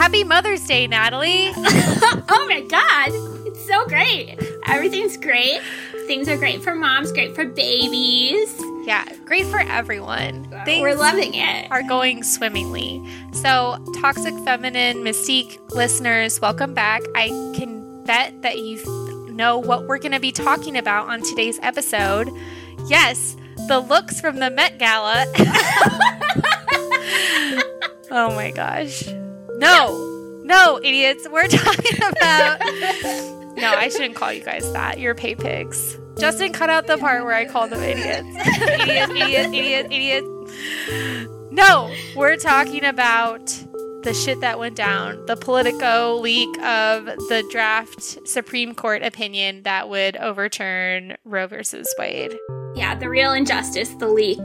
Happy Mother's Day, Natalie. oh my God. It's so great. Everything's great. Things are great for moms, great for babies. Yeah, great for everyone. Things We're loving it. Are going swimmingly. So, Toxic Feminine Mystique listeners, welcome back. I can bet that you know what we're going to be talking about on today's episode. Yes, the looks from the Met Gala. oh my gosh. No, no, idiots. We're talking about. No, I shouldn't call you guys that. You're pay pigs. Justin, cut out the part where I call them idiots. idiot, idiot, idiot, idiot. No, we're talking about the shit that went down, the Politico leak of the draft Supreme Court opinion that would overturn Roe versus Wade. Yeah, the real injustice, the leak.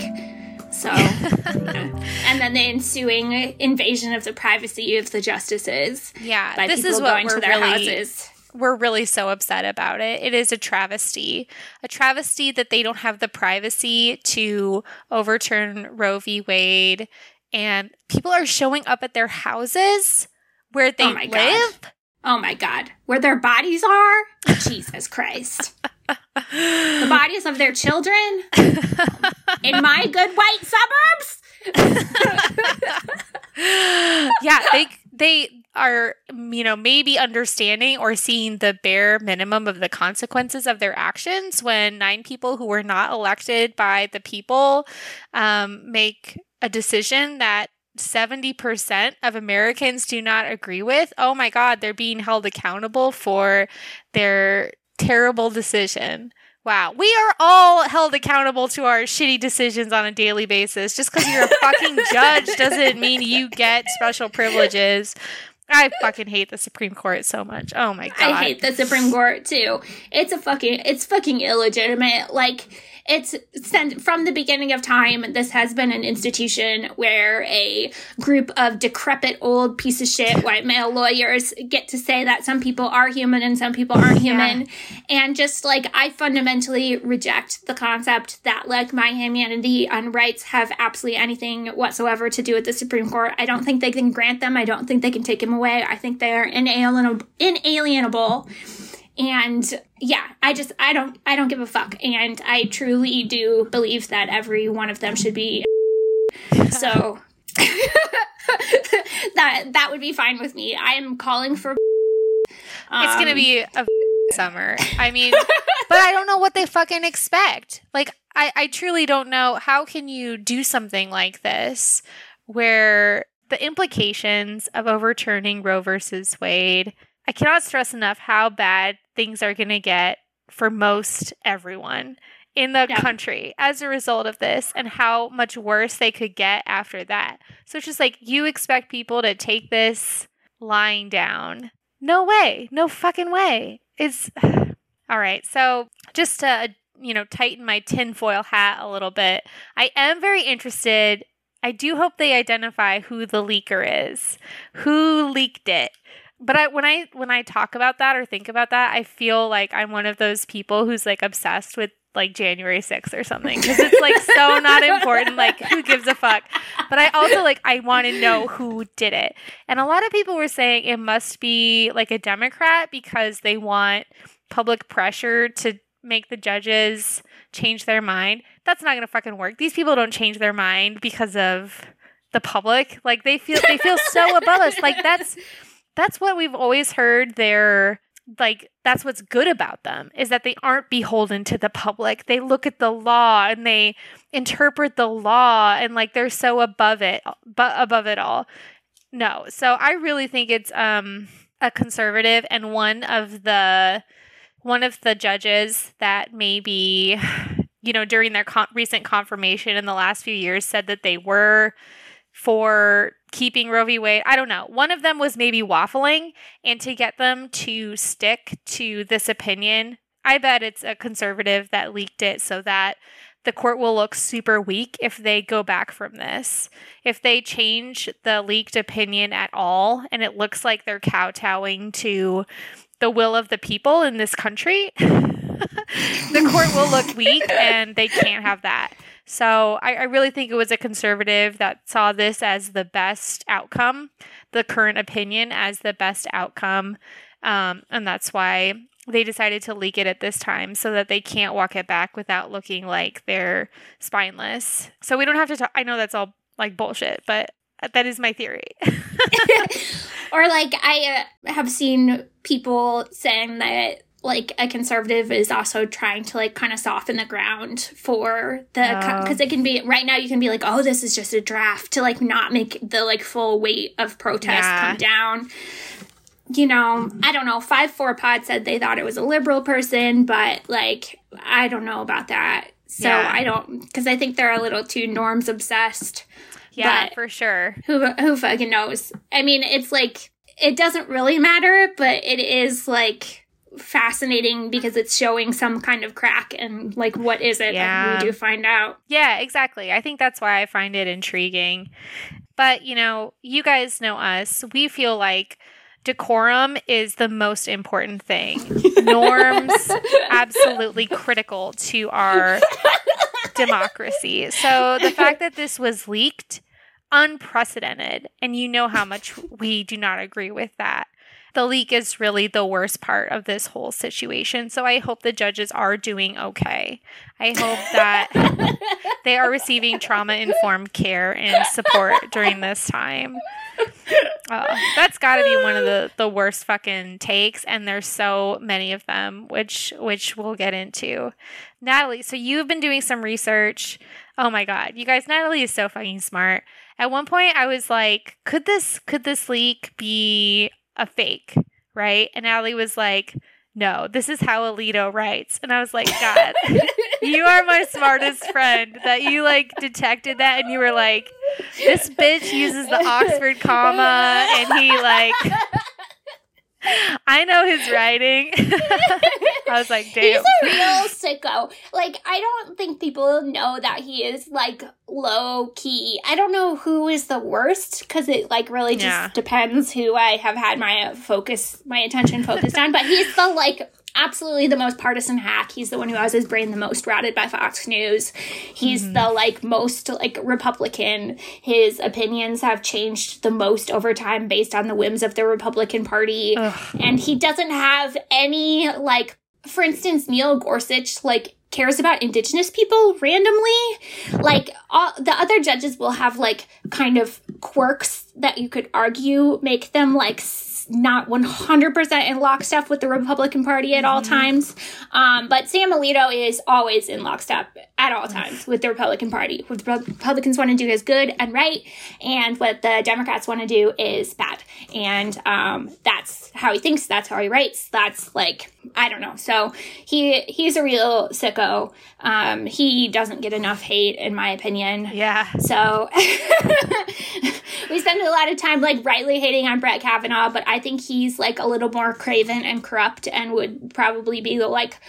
So, and then the ensuing invasion of the privacy of the justices. Yeah, this is what we're really, houses. We're really so upset about it. It is a travesty, a travesty that they don't have the privacy to overturn Roe v. Wade, and people are showing up at their houses where oh they oh live. God. Oh my God, where their bodies are. Jesus Christ the bodies of their children in my good white suburbs. yeah, they they are you know maybe understanding or seeing the bare minimum of the consequences of their actions when nine people who were not elected by the people um, make a decision that 70% of Americans do not agree with, oh my God, they're being held accountable for their terrible decision. Wow. We are all held accountable to our shitty decisions on a daily basis. Just because you're a fucking judge doesn't mean you get special privileges. I fucking hate the Supreme Court so much. Oh my god. I hate the Supreme Court too. It's a fucking it's fucking illegitimate. Like it's sent from the beginning of time. This has been an institution where a group of decrepit old piece of shit white male lawyers get to say that some people are human and some people aren't human. Yeah. And just like I fundamentally reject the concept that like my humanity and rights have absolutely anything whatsoever to do with the Supreme Court. I don't think they can grant them. I don't think they can take them away. I think they are inalienable. inalienable and yeah i just i don't i don't give a fuck. And i truly do believe that every one of them should be so that that would be fine with me. I am calling for um, it's gonna be a summer. I mean but i don't know what they fucking expect. Like I, I truly don't know. How can you do something like this where the implications of overturning roe versus wade I cannot stress enough how bad things are going to get for most everyone in the yeah. country as a result of this and how much worse they could get after that. So it's just like you expect people to take this lying down. No way. No fucking way. It's all right. So just to, you know, tighten my tinfoil hat a little bit, I am very interested. I do hope they identify who the leaker is, who leaked it but I when I when I talk about that or think about that, I feel like I'm one of those people who's like obsessed with like January 6th or something because it's like so not important like who gives a fuck. But I also like I want to know who did it. And a lot of people were saying it must be like a democrat because they want public pressure to make the judges change their mind. That's not going to fucking work. These people don't change their mind because of the public. Like they feel they feel so above us. Like that's that's what we've always heard they're like that's what's good about them is that they aren't beholden to the public. They look at the law and they interpret the law and like they're so above it but above it all. No. So i really think it's um a conservative and one of the one of the judges that maybe you know during their con- recent confirmation in the last few years said that they were for keeping Roe v. Wade. I don't know. One of them was maybe waffling, and to get them to stick to this opinion, I bet it's a conservative that leaked it so that the court will look super weak if they go back from this. If they change the leaked opinion at all and it looks like they're kowtowing to the will of the people in this country, the court will look weak and they can't have that. So I, I really think it was a conservative that saw this as the best outcome, the current opinion as the best outcome. Um, and that's why they decided to leak it at this time so that they can't walk it back without looking like they're spineless. So we don't have to talk. I know that's all like bullshit, but that is my theory. or like I uh, have seen people saying that like a conservative is also trying to like kind of soften the ground for the because oh. it can be right now you can be like oh this is just a draft to like not make the like full weight of protest yeah. come down you know, I don't know. Five Four Pod said they thought it was a liberal person, but like, I don't know about that. So yeah. I don't, because I think they're a little too norms obsessed. Yeah, for sure. Who who fucking knows? I mean, it's like it doesn't really matter, but it is like fascinating because it's showing some kind of crack and like what is it yeah. that we do find out. Yeah, exactly. I think that's why I find it intriguing. But, you know, you guys know us. We feel like decorum is the most important thing. Norms absolutely critical to our democracy. So the fact that this was leaked unprecedented and you know how much we do not agree with that. The leak is really the worst part of this whole situation. So I hope the judges are doing okay. I hope that they are receiving trauma informed care and support during this time. Uh, that's got to be one of the, the worst fucking takes, and there's so many of them, which which we'll get into. Natalie, so you've been doing some research. Oh my god, you guys, Natalie is so fucking smart. At one point, I was like, could this could this leak be a fake? Right? And Natalie was like, no, this is how Alito writes. And I was like, God, you are my smartest friend that you like detected that and you were like, this bitch uses the Oxford comma and he like I know his writing. I was like, damn. He's a real sicko. Like, I don't think people know that he is like low key. I don't know who is the worst because it like really just yeah. depends who I have had my focus, my attention focused on. But he's the like absolutely the most partisan hack. He's the one who has his brain the most routed by Fox News. He's mm-hmm. the like most like Republican. His opinions have changed the most over time based on the whims of the Republican Party. Ugh. And he doesn't have any like for instance, Neil Gorsuch like cares about indigenous people randomly. Like all the other judges will have like kind of quirks that you could argue make them like not 100% in lockstep with the Republican Party at mm-hmm. all times. Um, but Sam Alito is always in lockstep at all times with the Republican Party. What the Republicans want to do is good and right, and what the Democrats want to do is bad. And um, that's how he thinks, that's how he writes, that's like, I don't know. So he he's a real sicko. Um, he doesn't get enough hate, in my opinion. Yeah. So we spend a lot of time like rightly hating on Brett Kavanaugh, but I think he's like a little more craven and corrupt and would probably be the like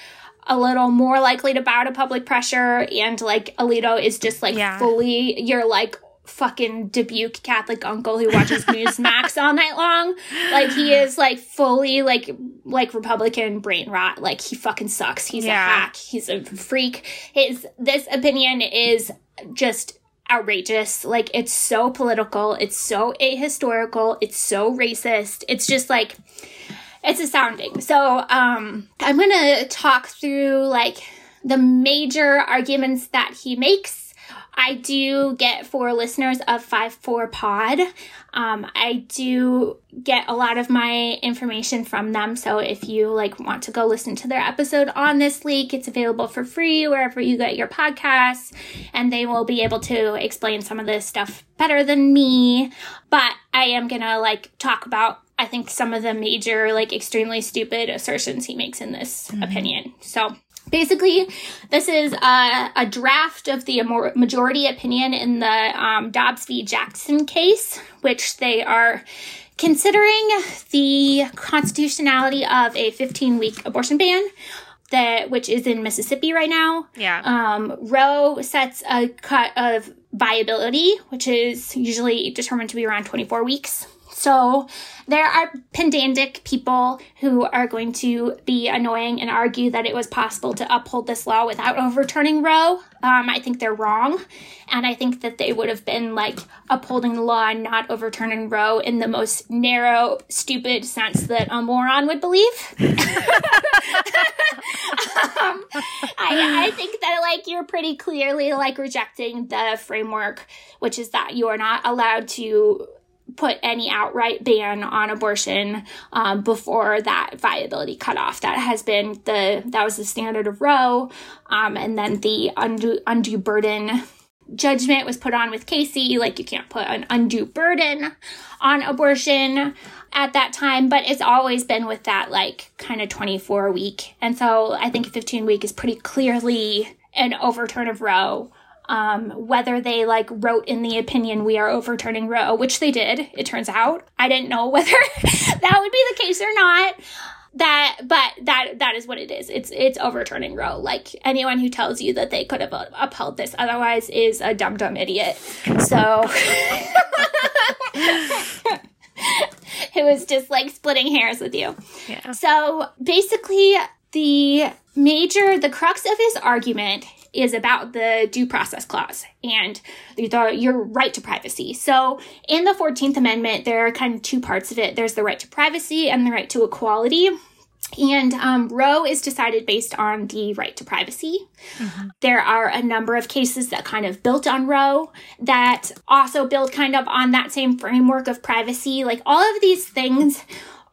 a little more likely to bow to public pressure and like Alito is just like yeah. fully you're like fucking Dubuque Catholic uncle who watches Newsmax all night long. Like he is like fully like like Republican brain rot. Like he fucking sucks. He's yeah. a hack. He's a freak. His this opinion is just outrageous. Like it's so political, it's so ahistorical, it's so racist. It's just like it's astounding. So, um I'm going to talk through like the major arguments that he makes I do get for listeners of 5-4 Pod. Um, I do get a lot of my information from them. So if you like want to go listen to their episode on this leak, it's available for free wherever you get your podcasts, and they will be able to explain some of this stuff better than me. But I am gonna like talk about I think some of the major, like extremely stupid assertions he makes in this mm-hmm. opinion. So Basically, this is a, a, draft of the majority opinion in the um, Dobbs v. Jackson case, which they are considering the constitutionality of a 15 week abortion ban. That which is in Mississippi right now. Yeah. Um, Roe sets a cut of viability, which is usually determined to be around 24 weeks. So there are pedantic people who are going to be annoying and argue that it was possible to uphold this law without overturning Roe. Um, I think they're wrong. And I think that they would have been like upholding the law and not overturning Roe in the most narrow, stupid sense that a moron would believe. um, I, I think that like you're pretty clearly like rejecting the framework, which is that you are not allowed to put any outright ban on abortion um, before that viability cutoff. That has been the that was the standard of Roe, um, and then the undue undue burden judgment was put on with Casey. Like you can't put an undue burden on abortion at that time, but it's always been with that like kind of 24 week. And so I think 15 week is pretty clearly an overturn of Roe um, whether they like wrote in the opinion we are overturning Roe, which they did, it turns out. I didn't know whether that would be the case or not. That, but that that is what it is. It's it's overturning Roe. Like anyone who tells you that they could have upheld this otherwise is a dumb dumb idiot. So it was just like splitting hairs with you. Yeah. So basically, the major, the crux of his argument is about the due process clause and the, your right to privacy. So in the 14th Amendment, there are kind of two parts of it. There's the right to privacy and the right to equality. And um, Roe is decided based on the right to privacy. Mm-hmm. There are a number of cases that kind of built on Roe that also build kind of on that same framework of privacy. Like all of these things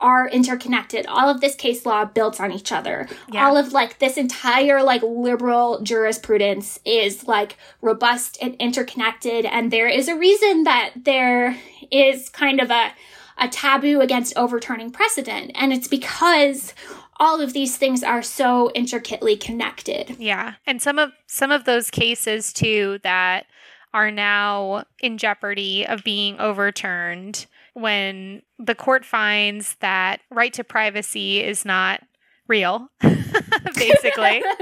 are interconnected. All of this case law builds on each other. Yeah. All of like this entire like liberal jurisprudence is like robust and interconnected. And there is a reason that there is kind of a, a taboo against overturning precedent. And it's because all of these things are so intricately connected. Yeah. And some of some of those cases too that are now in jeopardy of being overturned when the court finds that right to privacy is not real, basically.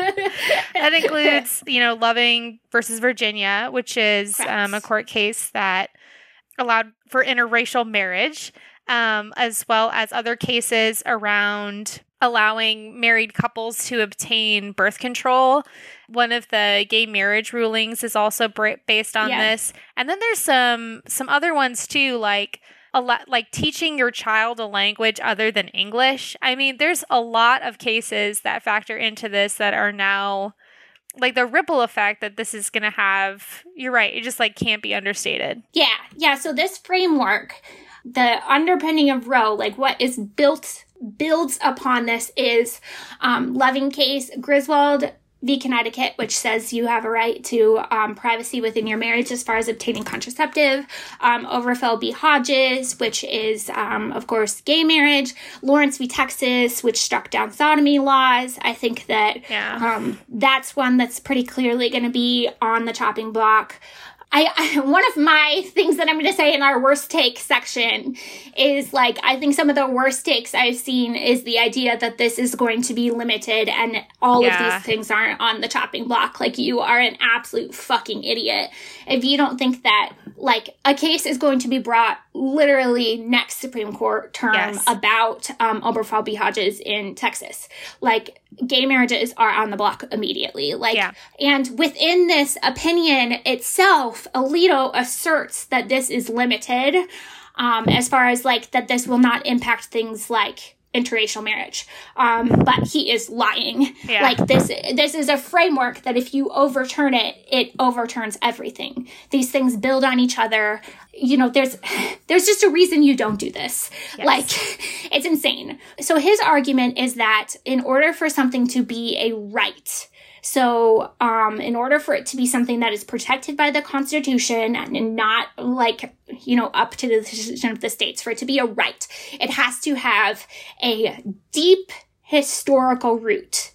that includes, you know, Loving versus Virginia, which is um, a court case that allowed for interracial marriage, um, as well as other cases around allowing married couples to obtain birth control. One of the gay marriage rulings is also based on yeah. this, and then there's some some other ones too, like a lot like teaching your child a language other than English. I mean, there's a lot of cases that factor into this that are now like the ripple effect that this is going to have. You're right. It just like can't be understated. Yeah. Yeah, so this framework, the underpinning of Roe, like what is built builds upon this is um, Loving case Griswold v. Connecticut, which says you have a right to um, privacy within your marriage as far as obtaining contraceptive. Um, Obergefell v. Hodges, which is, um, of course, gay marriage. Lawrence v. Texas, which struck down sodomy laws. I think that yeah. Um, that's one that's pretty clearly going to be on the chopping block. I, I, one of my things that I'm going to say in our worst take section is like I think some of the worst takes I've seen is the idea that this is going to be limited and all yeah. of these things aren't on the chopping block. Like you are an absolute fucking idiot if you don't think that like a case is going to be brought literally next Supreme Court term yes. about um, Obergefell v. Hodges in Texas. Like gay marriages are on the block immediately. Like, yeah. and within this opinion itself, Alito asserts that this is limited, um, as far as like that this will not impact things like interracial marriage. Um, but he is lying. Yeah. Like this, this is a framework that if you overturn it, it overturns everything. These things build on each other. You know, there's, there's just a reason you don't do this. Yes. Like, it's insane. So his argument is that in order for something to be a right, so, um, in order for it to be something that is protected by the Constitution and not like, you know, up to the decision of the states, for it to be a right, it has to have a deep historical root.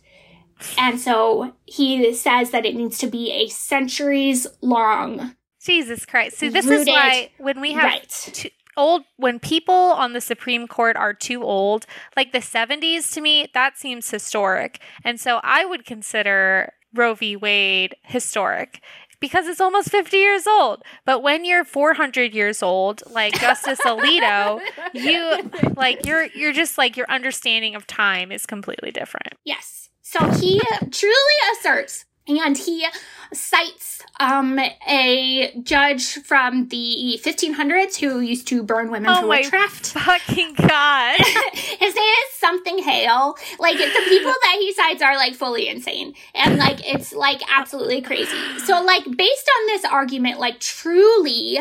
And so he says that it needs to be a centuries long. Jesus Christ. See, this is why when we have right. two, old when people on the Supreme Court are too old, like the 70s to me, that seems historic. And so I would consider Roe v. Wade historic because it's almost 50 years old. But when you're 400 years old, like Justice Alito, you like you're you're just like your understanding of time is completely different. Yes. So he truly asserts and he cites um, a judge from the 1500s who used to burn women Oh witchcraft. Fucking god. His name is something Hale. Like the people that he cites are like fully insane. And like it's like absolutely crazy. So like based on this argument, like truly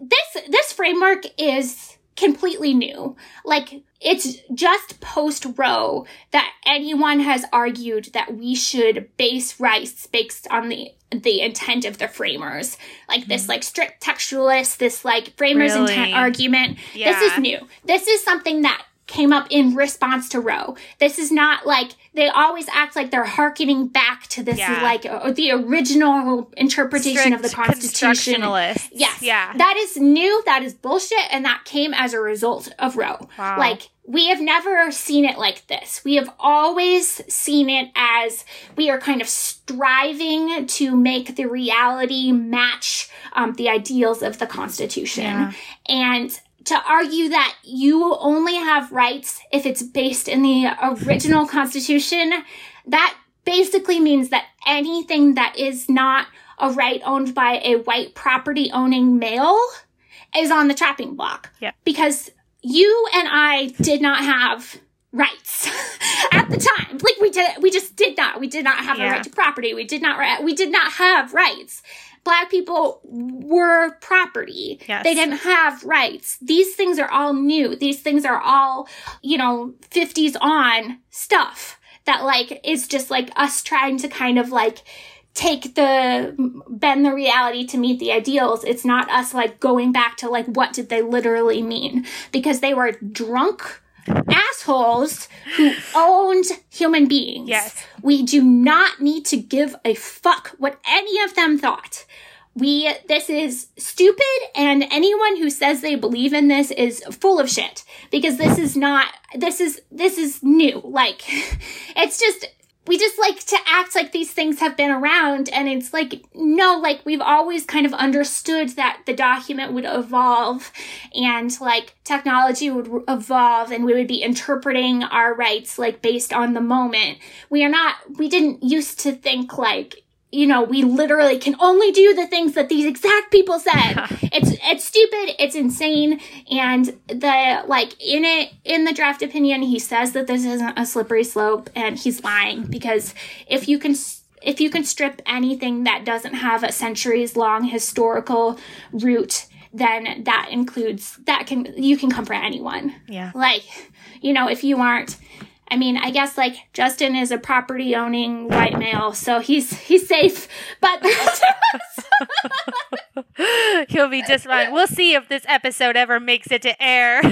this this framework is completely new. Like it's just post Roe that anyone has argued that we should base rights based on the the intent of the framers. Like this mm-hmm. like strict textualist, this like framers Really? intent argument. This is new. This is something that came up in response to Roe. This is not like they always act like they're hearkening back to this Yeah. like uh, the original interpretation of the Strict Constitution. Yes. Yeah. That is new. That is bullshit. And that came as a result of Roe. Wow. Like, we have never seen it like this. We have always seen it as we are kind of striving to make the reality match um, the ideals of the Constitution. Yeah. And to argue that you only have rights if it's based in the original Constitution, that basically means that anything that is not a right owned by a white property owning male is on the chopping block. Yeah. Because you and I did not have rights at the time. Like we did, we just did not. We did not have a right to property. We did not. We did not have rights. Black people were property. Yes. They didn't have rights. These things are all new. These things are all, you know, 50s on stuff that like is just like us trying to kind of like take the bend the reality to meet the ideals. It's not us like going back to like what did they literally mean because they were drunk assholes who owned human beings. Yes. We do not need to give a fuck what any of them thought. We, this is stupid and anyone who says they believe in this is full of shit because this is not, this is, this is new. Like, it's just, we just like to act like these things have been around and it's like no like we've always kind of understood that the document would evolve and like technology would evolve and we would be interpreting our rights like based on the moment. We are not we didn't used to think like you know we literally can only do the things that these exact people said it's it's stupid it's insane and the like in it in the draft opinion he says that this isn't a slippery slope and he's lying because if you can if you can strip anything that doesn't have a centuries long historical root then that includes that can you can come for anyone Yeah. like you know if you aren't I mean, I guess like Justin is a property owning white male, so he's he's safe. But He'll be just fine. We'll see if this episode ever makes it to air. he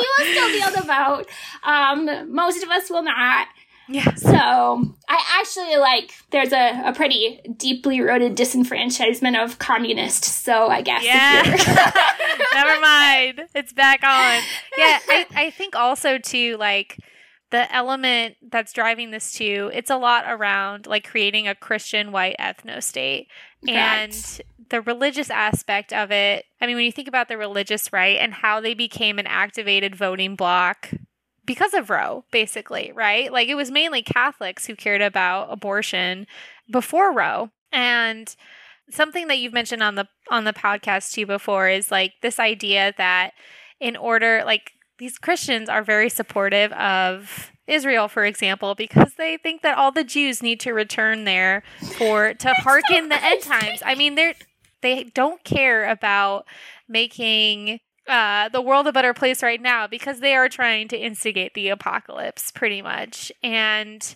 will still be able to vote. Um, most of us will not. Yeah. So I actually like there's a, a pretty deeply rooted disenfranchisement of communists. So I guess Yeah. Never mind. It's back on. Yeah, I, I think also too, like the element that's driving this too, it's a lot around like creating a Christian white ethno state. And the religious aspect of it, I mean, when you think about the religious right and how they became an activated voting bloc because of Roe, basically, right? Like it was mainly Catholics who cared about abortion before Roe. And something that you've mentioned on the on the podcast too before is like this idea that in order like these Christians are very supportive of Israel, for example, because they think that all the Jews need to return there for to hearken the end times. I mean, they're they don't care about making uh, the world a better place right now because they are trying to instigate the apocalypse, pretty much. And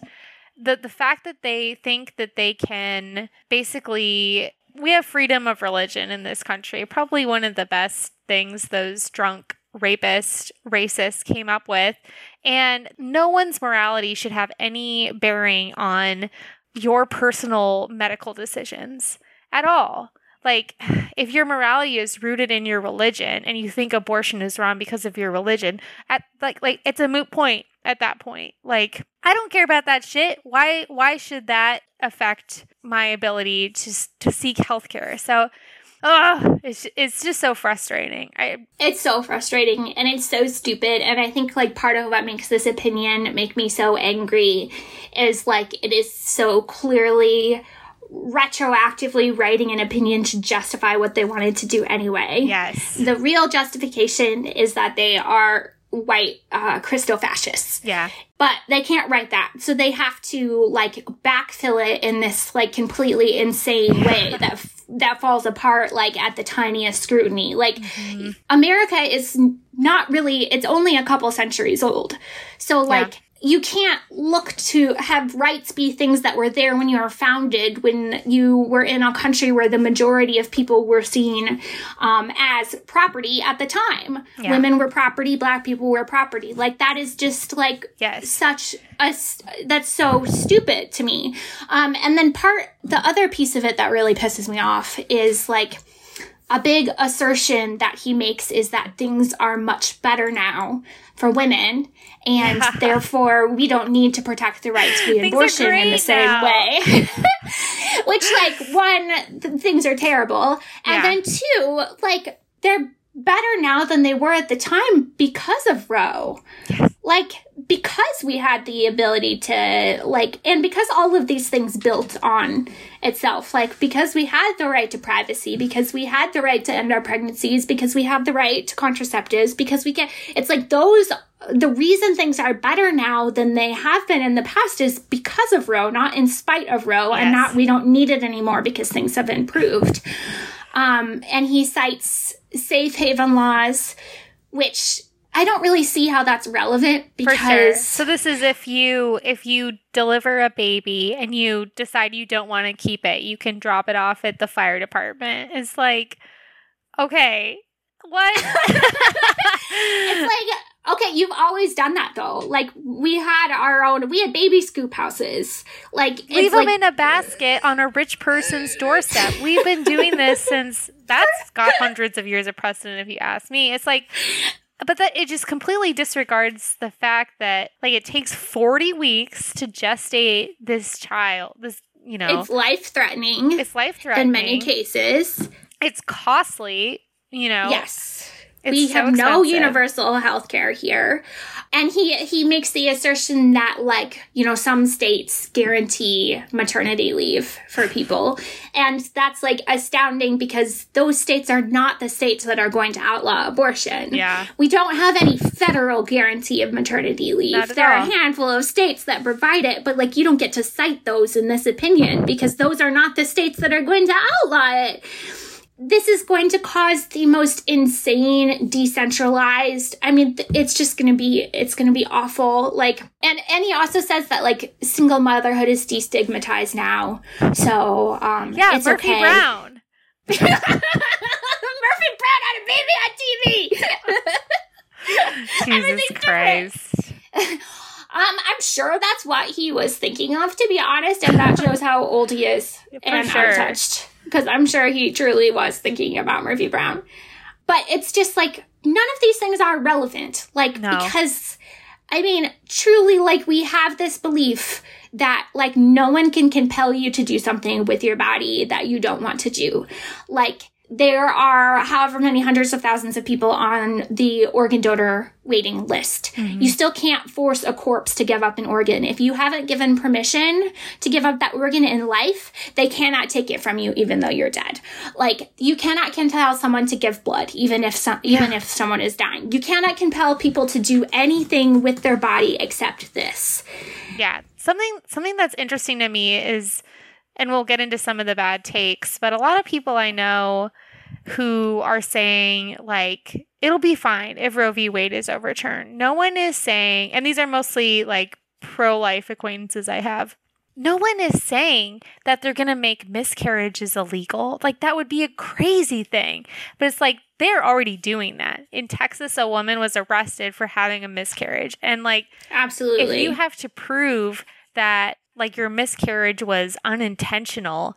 the the fact that they think that they can basically we have freedom of religion in this country. Probably one of the best things those drunk rapist racists came up with. And no one's morality should have any bearing on your personal medical decisions at all. Like if your morality is rooted in your religion and you think abortion is wrong because of your religion, at like like it's a moot point at that point. Like I don't care about that shit. Why why should that affect my ability to to seek healthcare? So Oh, it's it's just so frustrating. I it's so frustrating and it's so stupid. And I think like part of what makes this opinion make me so angry is like it is so clearly retroactively writing an opinion to justify what they wanted to do anyway. Yes. The real justification is that they are white uh, Christo fascists. Yeah. But they can't write that. So they have to like backfill it in this like completely insane way that that falls apart like at the tiniest scrutiny. Like mm-hmm. America is not really it's only a couple centuries old. So like yeah you can't look to have rights be things that were there when you were founded, when you were in a country where the majority of people were seen um, as property at the time. Yeah. Women were property, black people were property. Like that is just like yes. such a that's so stupid to me. Um, and then part the other piece of it that really pisses me off is like a big assertion that he makes is that things are much better now for women and therefore we don't need to protect the right to be abortion in the same now. way which like one th- things are terrible and yeah. then two like they're better now than they were at the time because of roe yes. like because we had the ability to like and because all of these things built on itself like because we had the right to privacy because we had the right to end our pregnancies because we have the right to contraceptives because we get it's like those the reason things are better now than they have been in the past is because of Roe, not in spite of Roe, yes. and not we don't need it anymore because things have improved. Um, and he cites safe haven laws, which I don't really see how that's relevant because sure. so this is if you if you deliver a baby and you decide you don't want to keep it, you can drop it off at the fire department. It's like okay, what? it's like Okay, you've always done that though. Like we had our own, we had baby scoop houses. Like leave them like, in a basket on a rich person's doorstep. We've been doing this since that's got hundreds of years of precedent. If you ask me, it's like, but that it just completely disregards the fact that like it takes forty weeks to gestate this child. This you know, it's life threatening. It's life threatening in many cases. It's costly. You know, yes it's we so have expensive. no universal health care here. And he he makes the assertion that like, you know, some states guarantee maternity leave for people. And that's like astounding because those states are not the states that are going to outlaw abortion. Yeah. We don't have any federal guarantee of maternity leave. There all. are a handful of states that provide it, but like you don't get to cite those in this opinion because those are not the states that are going to outlaw it this is going to cause the most insane decentralized i mean it's just going to be it's going to be awful like and and he also says that like single motherhood is destigmatized now so um yeah it's murphy okay. brown. Murphy brown had a baby on tv jesus christ. Um, I'm sure that's what he was thinking of, to be honest, and that shows how old he is and sure. untouched because I'm sure he truly was thinking about Murphy Brown. But it's just like none of these things are relevant. Like, no. because I mean, truly, like, we have this belief that, like, no one can compel you to do something with your body that you don't want to do. Like, there are however many hundreds of thousands of people on the organ donor waiting list. Mm-hmm. You still can't force a corpse to give up an organ. If you haven't given permission to give up that organ in life, they cannot take it from you even though you're dead. Like you cannot compel someone to give blood even if some, even yeah. if someone is dying. You cannot compel people to do anything with their body except this. Yeah. Something something that's interesting to me is and we'll get into some of the bad takes, but a lot of people I know who are saying like it'll be fine if Roe v. Wade is overturned. No one is saying, and these are mostly like pro-life acquaintances I have. No one is saying that they're going to make miscarriages illegal. Like that would be a crazy thing. But it's like they're already doing that. In Texas a woman was arrested for having a miscarriage and like Absolutely. If you have to prove that like your miscarriage was unintentional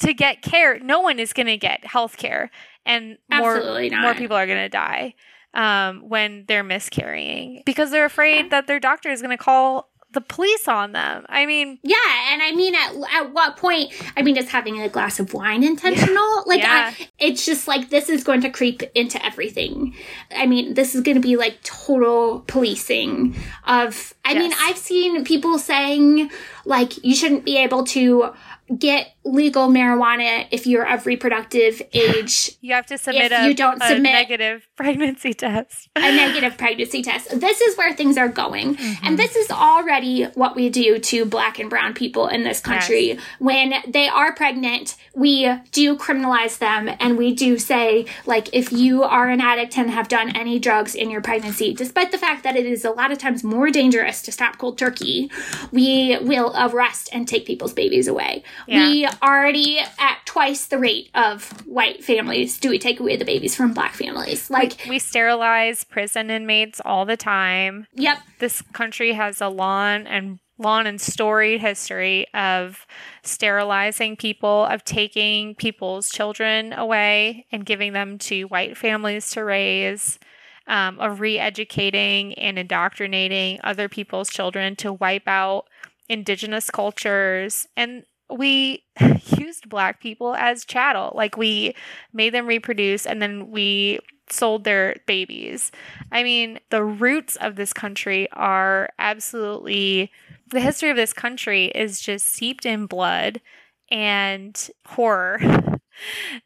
to get care, no one is going to get health care and more, not. more people are going to die um, when they're miscarrying because they're afraid that their doctor is going to call the police on them. I mean, Yeah, and I mean, at at what point? I mean, is having a glass of wine intentional? Like, Yeah. I, it's just like this is going to creep into everything. I mean, this is going to be like total policing of. I mean, I've seen people saying like you shouldn't be able to get legal marijuana if you're of reproductive age you have to submit If a, you don't a submit- negative pregnancy test. a negative pregnancy test. This is where things are going. And mm-hmm. this is already what we do to black and brown people in this country. When they are pregnant, we do criminalize them and we do say, like, if you are an addict and have done any drugs in your pregnancy, despite the fact that it is a lot of times more dangerous to stop cold turkey, we will arrest and take people's babies away. We already at twice the rate of white families do we take away the babies from black families. Like, We sterilize prison inmates all the time. yep. This country has a long and long and storied history of sterilizing people, of taking people's children away and giving them to white families to raise, um, of re-educating and indoctrinating other people's children to wipe out indigenous cultures and we used black people as chattel. Like we made them reproduce and then we sold their babies. I mean the roots of this country are absolutely the history of this country is just seeped in blood and horror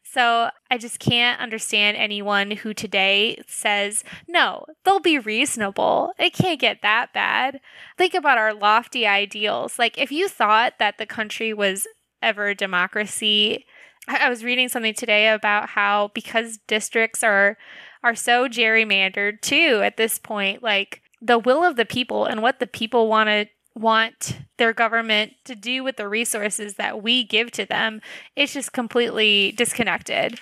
so I just can't understand anyone who today says, no, they'll be reasonable. It can't get that bad. Think about our lofty ideals. Like, if you thought that the country was ever a democracy, I was reading something today about how because districts are are so gerrymandered too at this point, like the will of the people and what the people want to want their government to do with the resources that we give to them it's just completely disconnected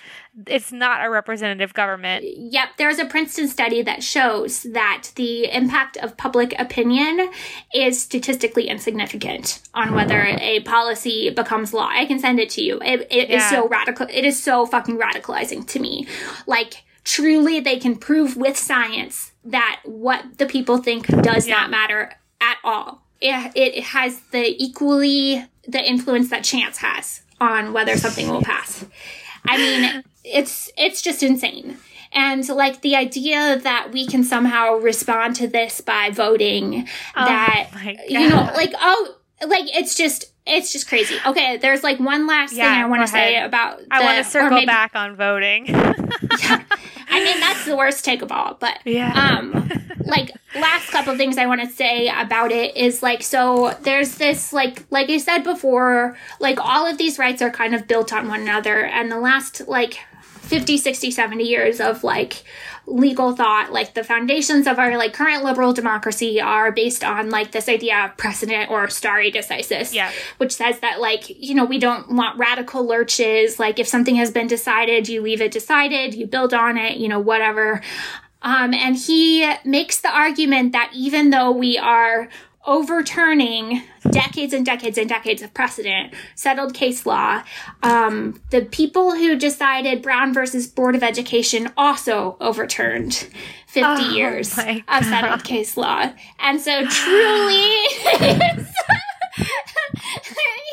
it's not a representative government Yep, there's a Princeton study that shows that the impact of public opinion is statistically insignificant on whether a policy becomes law. I can send it to you. It, it is Yeah. so radical. It is so fucking radicalizing to me. Like, truly, they can prove with science that what the people think does Yeah. not matter at all. It, it has the equally the influence that chance has on whether something will pass. I mean, it's it's just insane. And like the idea that we can somehow respond to this by voting oh that my you know, like oh like it's just it's just crazy. Okay, there's like one last Yeah, thing I want to say about i want to circle maybe- back on voting yeah, I mean, that's the worst take of all. But Yeah. um, like last couple things I want to say about it is like so there's this like like I said before, like all of these rights are kind of built on one another, and the last like 50 60 70 years of like legal thought like the foundations of our like current liberal democracy are based on like this idea of precedent or stare decisis Yeah. which says that like you know we don't want radical lurches like if something has been decided you leave it decided you build on it you know whatever um, and he makes the argument that even though we are overturning decades and decades and decades of precedent, settled case law, um, the people who decided Brown versus Board of Education also overturned 50 Oh years of settled case law. And so truly,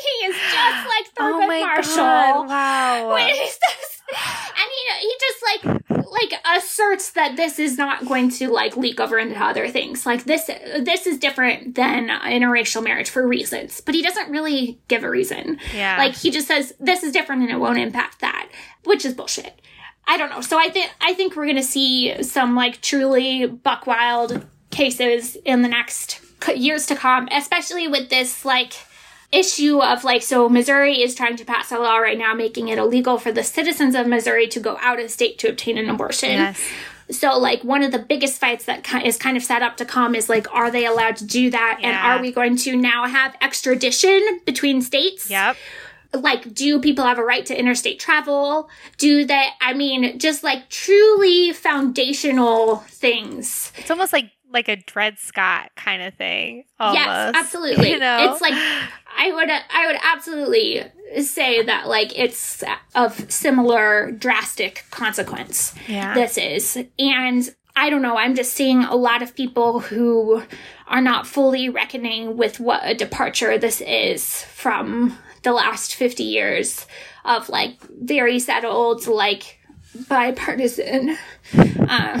he is just like oh Thurgood my Marshall. God wow. When he says, he he just like like asserts that this is not going to like leak over into other things. Like this this is different than interracial marriage for reasons, but he doesn't really give a reason. Yeah. like he just says this is different and it won't impact that, which is bullshit. I don't know. So I think I think we're gonna see some like truly buck wild cases in the next years to come, especially with this like issue of like so Missouri is trying to pass a law right now making it illegal for the citizens of Missouri to go out of state to obtain an abortion. yes. So like one of the biggest fights that is kind of set up to come is like are they allowed to do that? And are we going to now have extradition between states? yep. Like do people have a right to interstate travel? Do they i mean just like truly foundational things. It's almost like like a Dred Scott kind of thing. Almost, yes, absolutely. You know? It's like I would I would absolutely say that like it's of similar drastic consequence. Yeah. This is. And I don't know, I'm just seeing a lot of people who are not fully reckoning with what a departure this is from the last 50 years of like very settled like bipartisan um,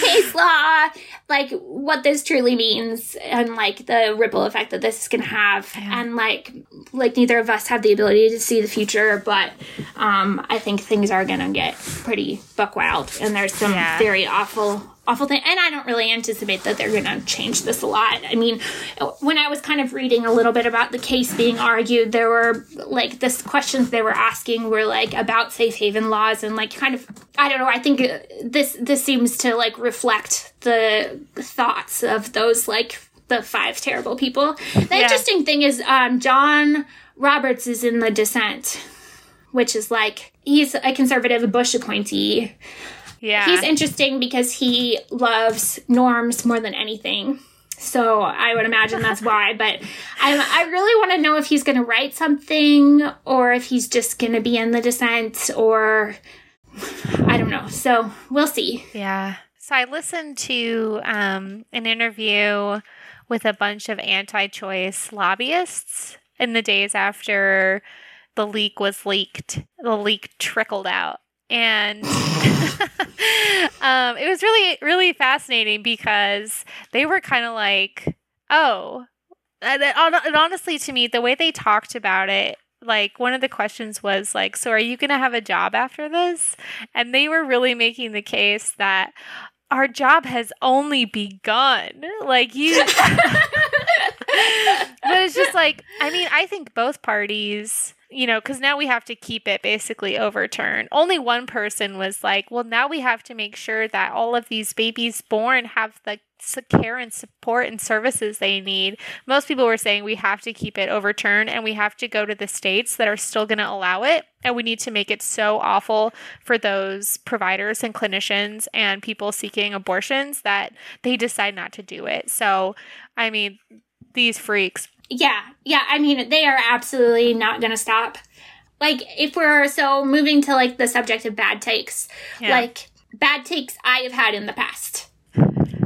case law, like what this truly means, and like the ripple effect that this can have, Yeah. and like like neither of us have the ability to see the future, but um, I think things are gonna get pretty buck wild, and there's some Yeah. very awful awful thing and i don't really anticipate that they're going to change this a lot. I mean when i was kind of reading a little bit about the case being argued there were like this questions they were asking were like about safe haven laws and like kind of i don't know i think uh, this this seems to like reflect the thoughts of those like the five terrible people. The Yeah. interesting thing is um john roberts is in the dissent which is like he's a conservative bush appointee yeah. He's interesting because he loves norms more than anything. So I would imagine that's why. But I, I really want to know if he's going to write something or if he's just going to be in the dissent or I don't know. So we'll see. Yeah. So I listened to um, an interview with a bunch of anti choice lobbyists in the days after the leak was leaked. The leak trickled out. And um, it was really, really fascinating because they were kind of like, oh, and it, and honestly, to me, the way they talked about it, like one of the questions was like, so are you going to have a job after this? And they were really making the case that our job has only begun. Like you But it's just like I mean, I think both parties, you know, cuz now we have to keep it basically overturned. Only one person was like, "Well, now we have to make sure that all of these babies born have the care and support and services they need." Most people were saying we have to keep it overturned and we have to go to the states that are still going to allow it and we need to make it so awful for those providers and clinicians and people seeking abortions that they decide not to do it. So, I mean, these freaks. Yeah, yeah. I mean, they are absolutely not going to stop. Like, if we're so moving to like the subject of bad takes, Yeah. like bad takes I have had in the past,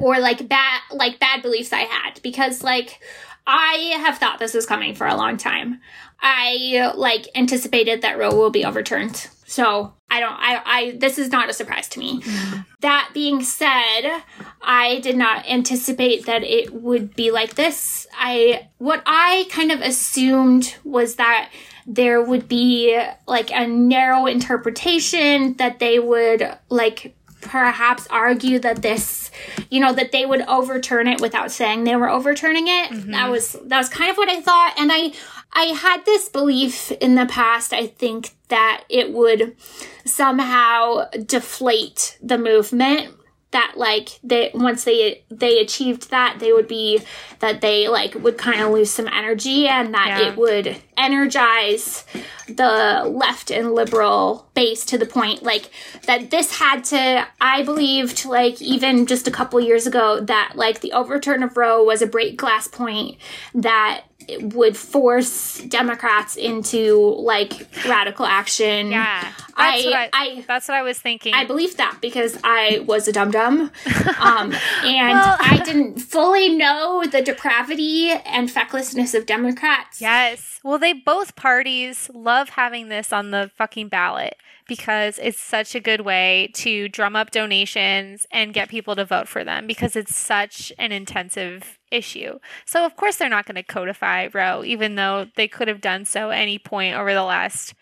or like bad like bad beliefs I had because like I have thought this was coming for a long time. I like anticipated that Roe will be overturned. So I don't I I this is not a surprise to me. Mm-hmm. That being said, I did not anticipate that it would be like this. I what I kind of assumed was that there would be like a narrow interpretation that they would like perhaps argue that this you know that they would overturn it without saying they were overturning it mm-hmm. that was that was kind of what i thought and i i had this belief in the past i think that it would somehow deflate the movement that like they once they they achieved that they would be that they like would kind of lose some energy and that Yeah. it would energize the left and liberal base to the point like that this had to i believed like even just a couple years ago that like the overturn of roe was a break glass point that would force democrats into like radical action Yeah. That's I- what I, I- that's what I was thinking. I believe that because I was a dum dum, um, and Well- I didn't fully know the depravity and fecklessness of Democrats. Yes. Well, they both parties love having this on the fucking ballot because it's such a good way to drum up donations and get people to vote for them because it's such an intensive issue. So, of course, they're not going to codify Roe, even though they could have done so any point over the last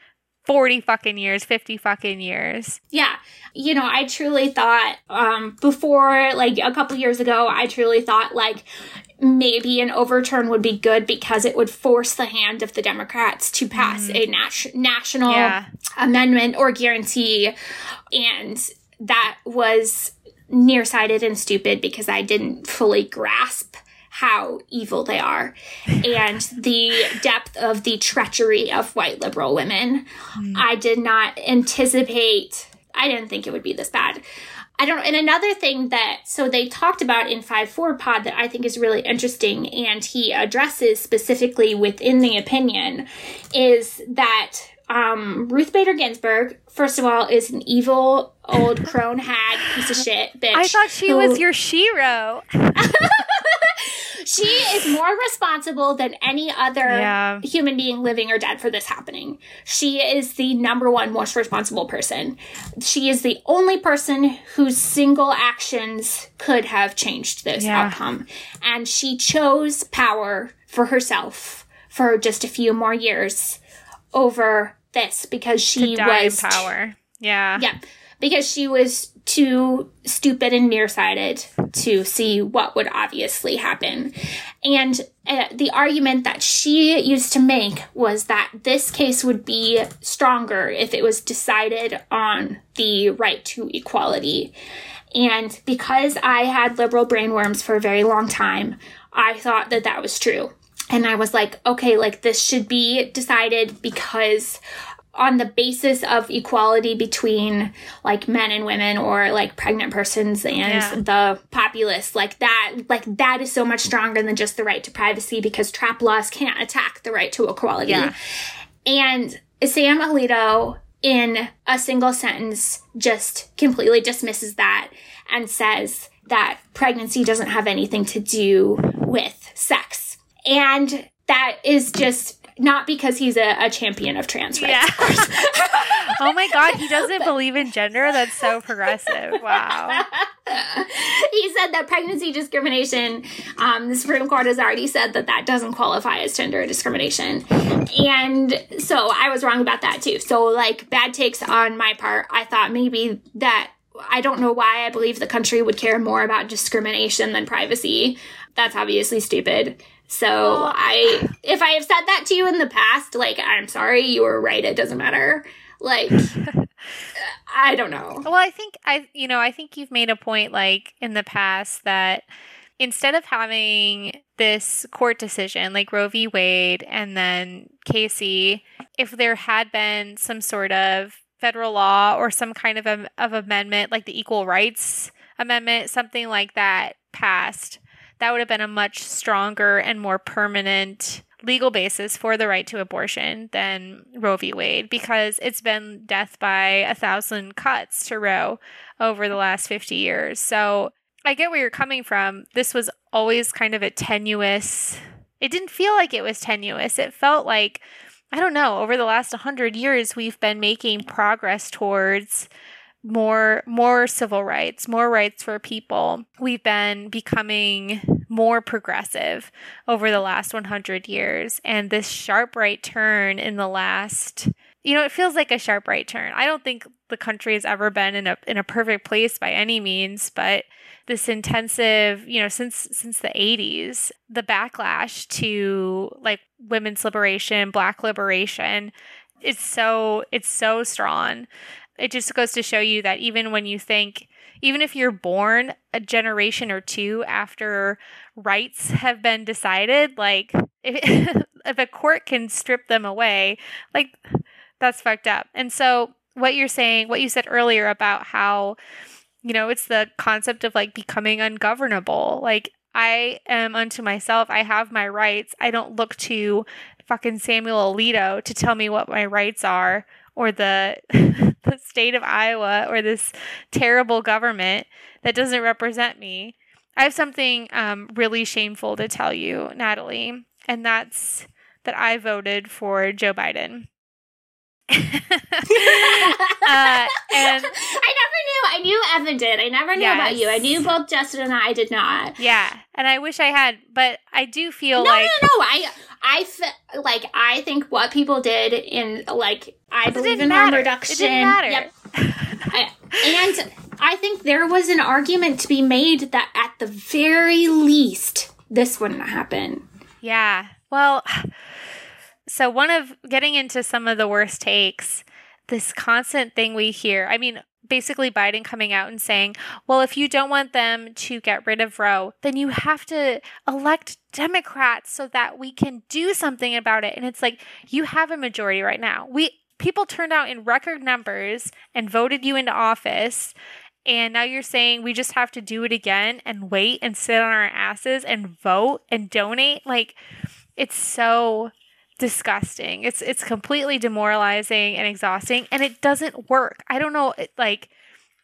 40 fucking years, 50 fucking years. Yeah, you know, I truly thought um, before, like a couple years ago, I truly thought like maybe an overturn would be good because it would force the hand of the Democrats to pass a nat- national Yeah. amendment or guarantee, and that was nearsighted and stupid because I didn't fully grasp how evil they are and the depth of the treachery of white liberal women. I did not anticipate, I didn't think it would be this bad. I don't. And another thing that, so they talked about in 5 4 pod that I think is really interesting and he addresses specifically within the opinion is that um, Ruth Bader Ginsburg, first of all, is an evil old crone hag piece of shit bitch. I thought she who- was your shero. she is more responsible than any other Yeah. human being living or dead for this happening. She is the number one most responsible person. She is the only person whose single actions could have changed this Yeah. outcome. And she chose power for herself for just a few more years over this because she was power. Yeah. yeah, because she was too stupid and nearsighted to see what would obviously happen. And uh, the argument that she used to make was that this case would be stronger if it was decided on the right to equality. And because I had liberal brainworms for a very long time, I thought that that was true. And I was like, okay, like this should be decided because on the basis of equality between like men and women or like pregnant persons and Yeah. the populace like that like that is so much stronger than just the right to privacy because trap laws can't attack the right to equality Yeah. and sam alito in a single sentence just completely dismisses that and says that pregnancy doesn't have anything to do with sex and that is just not because he's a, a champion of trans rights Yeah. oh my god, he doesn't believe in gender. That's so progressive. Wow. he said that pregnancy discrimination, um, the Supreme Court has already said that that doesn't qualify as gender discrimination. And so I was wrong about that too. So, like, bad takes on my part. I thought maybe that I don't know why I believe the country would care more about discrimination than privacy. That's obviously stupid. So I, if I have said that to you in the past, like, I'm sorry, you were right. It doesn't matter. Like, I don't know. Well, I think I, you know, I think you've made a point like in the past that instead of having this court decision like Roe v. Wade and then Casey, if there had been some sort of federal law or some kind of a, of amendment like the Equal Rights Amendment, something like that passed, that would have been a much stronger and more permanent legal basis for the right to abortion than Roe v. Wade because it's been death by a thousand cuts to Roe over the last 50 years. So I get where you're coming from. This was always kind of a tenuous, it didn't feel like it was tenuous. It felt like, I don't know, over the last 100 years, we've been making progress towards more more civil rights, more rights for people. We've been becoming more progressive over the last 100 years and this sharp right turn in the last you know, it feels like a sharp right turn. I don't think the country has ever been in a in a perfect place by any means, but this intensive, you know, since since the 80s, the backlash to like women's liberation, black liberation, it's so it's so strong. It just goes to show you that even when you think even if you're born a generation or two after rights have been decided, like if, if a court can strip them away, like that's fucked up. And so what you're saying, what you said earlier about how you know, it's the concept of like becoming ungovernable. Like I am unto myself. I have my rights. I don't look to fucking Samuel Alito to tell me what my rights are or the the state of Iowa or this terrible government that doesn't represent me. I have something um, really shameful to tell you, Natalie, and that's that I voted for Joe Biden. uh, and I never knew. I knew Evan did. I never knew about you. I knew both Justin and I did not. yeah, and I wish I had, but I do feel No, like no, no. No. I, I fe- like. I think what people did in like. I believe in harm It didn't matter. Yep. I, and I think there was an argument to be made that at the very least this wouldn't happen. Yeah. Well, so one of getting into some of the worst takes, this constant thing we hear. I mean, basically Biden coming out and saying, "Well, if you don't want them to get rid of Roe, then you have to elect Democrats so that we can do something about it." And it's like, you have a majority right now. We people turned out in record numbers and voted you into office. And now you're saying we just have to do it again and wait and sit on our asses and vote and donate. Like, it's so disgusting. It's it's completely demoralizing and exhausting and it doesn't work. I don't know it, like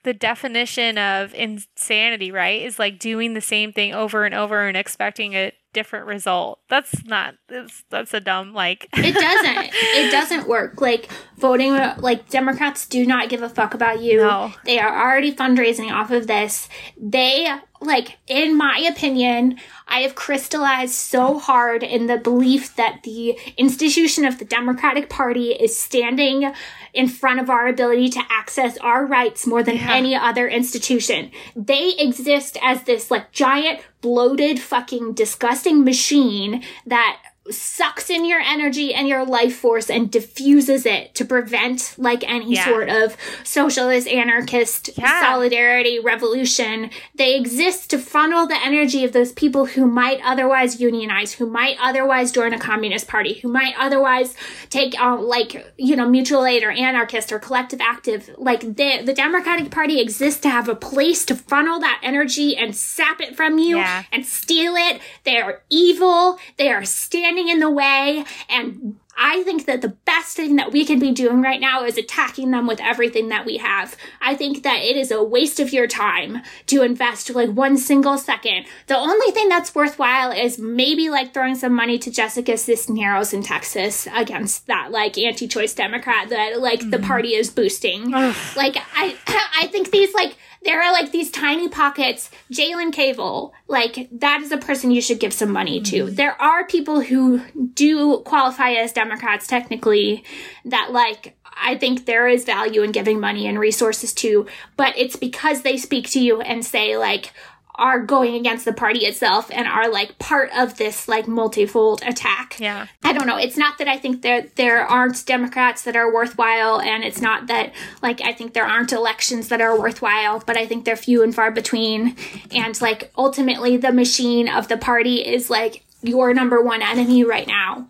the definition of insanity, right? Is like doing the same thing over and over and expecting a different result. That's not that's, that's a dumb like It doesn't. it doesn't work. Like voting like Democrats do not give a fuck about you. No. They are already fundraising off of this. They like in my opinion, I have crystallized so hard in the belief that the institution of the Democratic Party is standing in front of our ability to access our rights more than Yeah. any other institution. They exist as this like giant bloated fucking disgusting machine that sucks in your energy and your life force and diffuses it to prevent like any Yeah. sort of socialist anarchist Yeah. solidarity revolution they exist to funnel the energy of those people who might otherwise unionize who might otherwise join a communist party who might otherwise take um, like you know mutual aid or anarchist or collective active like the the democratic party exists to have a place to funnel that energy and sap it from you Yeah. and steal it. They are evil. They are standing in the way. And I think that the best thing that we can be doing right now is attacking them with everything that we have. I think that it is a waste of your time to invest like one single second. The only thing that's worthwhile is maybe like throwing some money to Jessica Cisneros in Texas against that like anti-choice Democrat that like the mm. party is boosting. like I I think these like there are like these tiny pockets. Jalen Cable, like that is a person you should give some money to. Mm-hmm. There are people who do qualify as Democrats technically that like I think there is value in giving money and resources to, but it's because they speak to you and say like are going against the party itself and are like part of this like multifold attack. Yeah. I don't know. It's not that I think there there aren't Democrats that are worthwhile, and it's not that like I think there aren't elections that are worthwhile, but I think they're few and far between. And like ultimately, the machine of the party is like your number one enemy right now.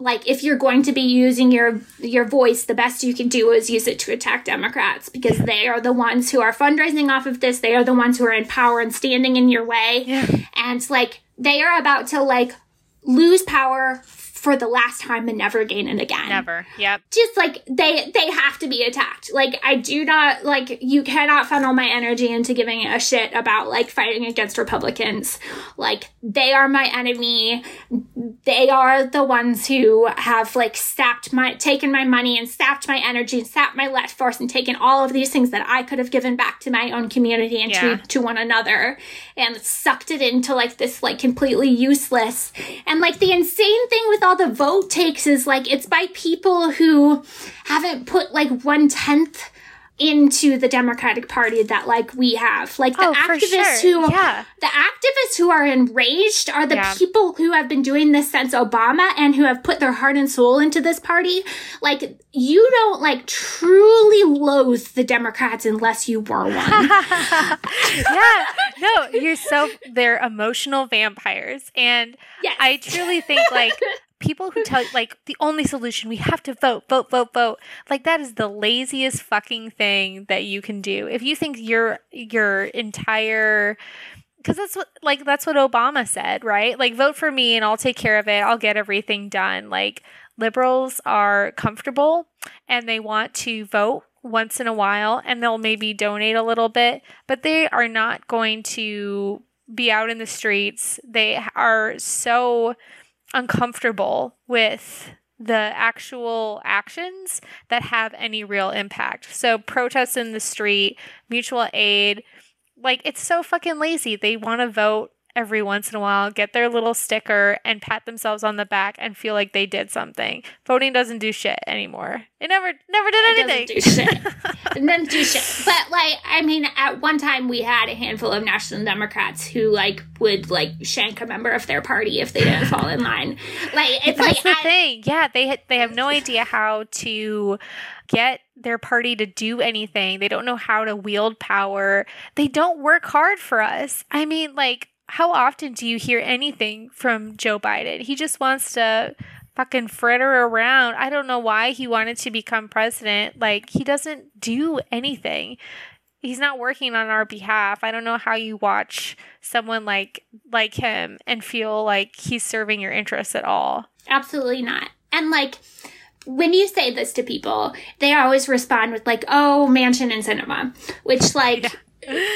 Like if you're going to be using your your voice, the best you can do is use it to attack Democrats because they are the ones who are fundraising off of this. They are the ones who are in power and standing in your way. Yeah. And like they are about to like lose power for the last time and never gain it again. Never. Yep. Just like they they have to be attacked. Like I do not like you cannot funnel my energy into giving a shit about like fighting against Republicans. Like they are my enemy. They are the ones who have like sapped my taken my money and sapped my energy and sapped my life force and taken all of these things that I could have given back to my own community and Yeah. to to one another and sucked it into like this like completely useless. And like the insane thing with all the vote takes is like it's by people who haven't put like one tenth into the Democratic Party that like we have. Like the Oh, activists sure. who Yeah. the activists who are enraged are the Yeah. people who have been doing this since Obama and who have put their heart and soul into this party. Like you don't like truly loathe the Democrats unless you were one. yeah. No, you're so they're emotional vampires. And Yes. I truly think like people who tell like the only solution we have to vote, vote, vote, vote. Like that is the laziest fucking thing that you can do. If you think your your entire because that's what like that's what Obama said, right? Like vote for me and I'll take care of it. I'll get everything done. Like liberals are comfortable and they want to vote once in a while and they'll maybe donate a little bit, but they are not going to be out in the streets. They are so uncomfortable with the actual actions that have any real impact. So protests in the street, mutual aid, like it's so fucking lazy. They want to vote every once in a while, get their little sticker and pat themselves on the back and feel like they did something. Voting doesn't do shit anymore. It never never did It anything. doesn't do shit. It doesn't do shit. But like, I mean, at one time we had a handful of National Democrats who like would like shank a member of their party if they didn't fall in line. Like it's That's like the I, thing. Yeah, they they have no idea how to get their party to do anything. They don't know how to wield power. They don't work hard for us. I mean, like how often do you hear anything from Joe Biden? He just wants to fucking fritter around. I don't know why he wanted to become president. Like he doesn't do anything. he's not working on our behalf. I don't know how you watch someone like like him and feel like he's serving your interests at all. Absolutely not. And like when you say this to people, they always respond with like, "Oh, Manchin and Sinema," which like. Yeah.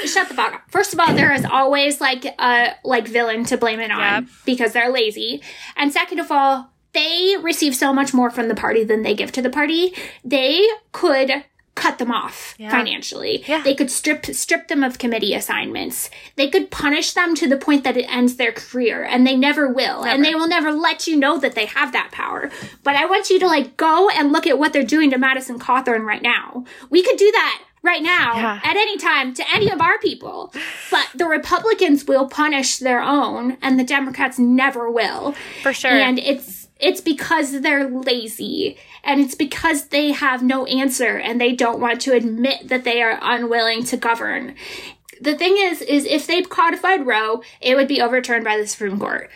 Shut the fuck up. First of all, there is always like a like villain to blame it on yep. because they're lazy. And second of all, they receive so much more from the party than they give to the party. They could cut them off yeah. financially. Yeah. They could strip strip them of committee assignments. They could punish them to the point that it ends their career and they never will. Never. And they will never let you know that they have that power. But I want you to like go and look at what they're doing to Madison Cawthorn right now. We could do that right now yeah. at any time to any of our people. But the Republicans will punish their own and the Democrats never will. For sure. And it's it's because they're lazy and it's because they have no answer and they don't want to admit that they are unwilling to govern. The thing is, is if they codified Roe, it would be overturned by the Supreme Court.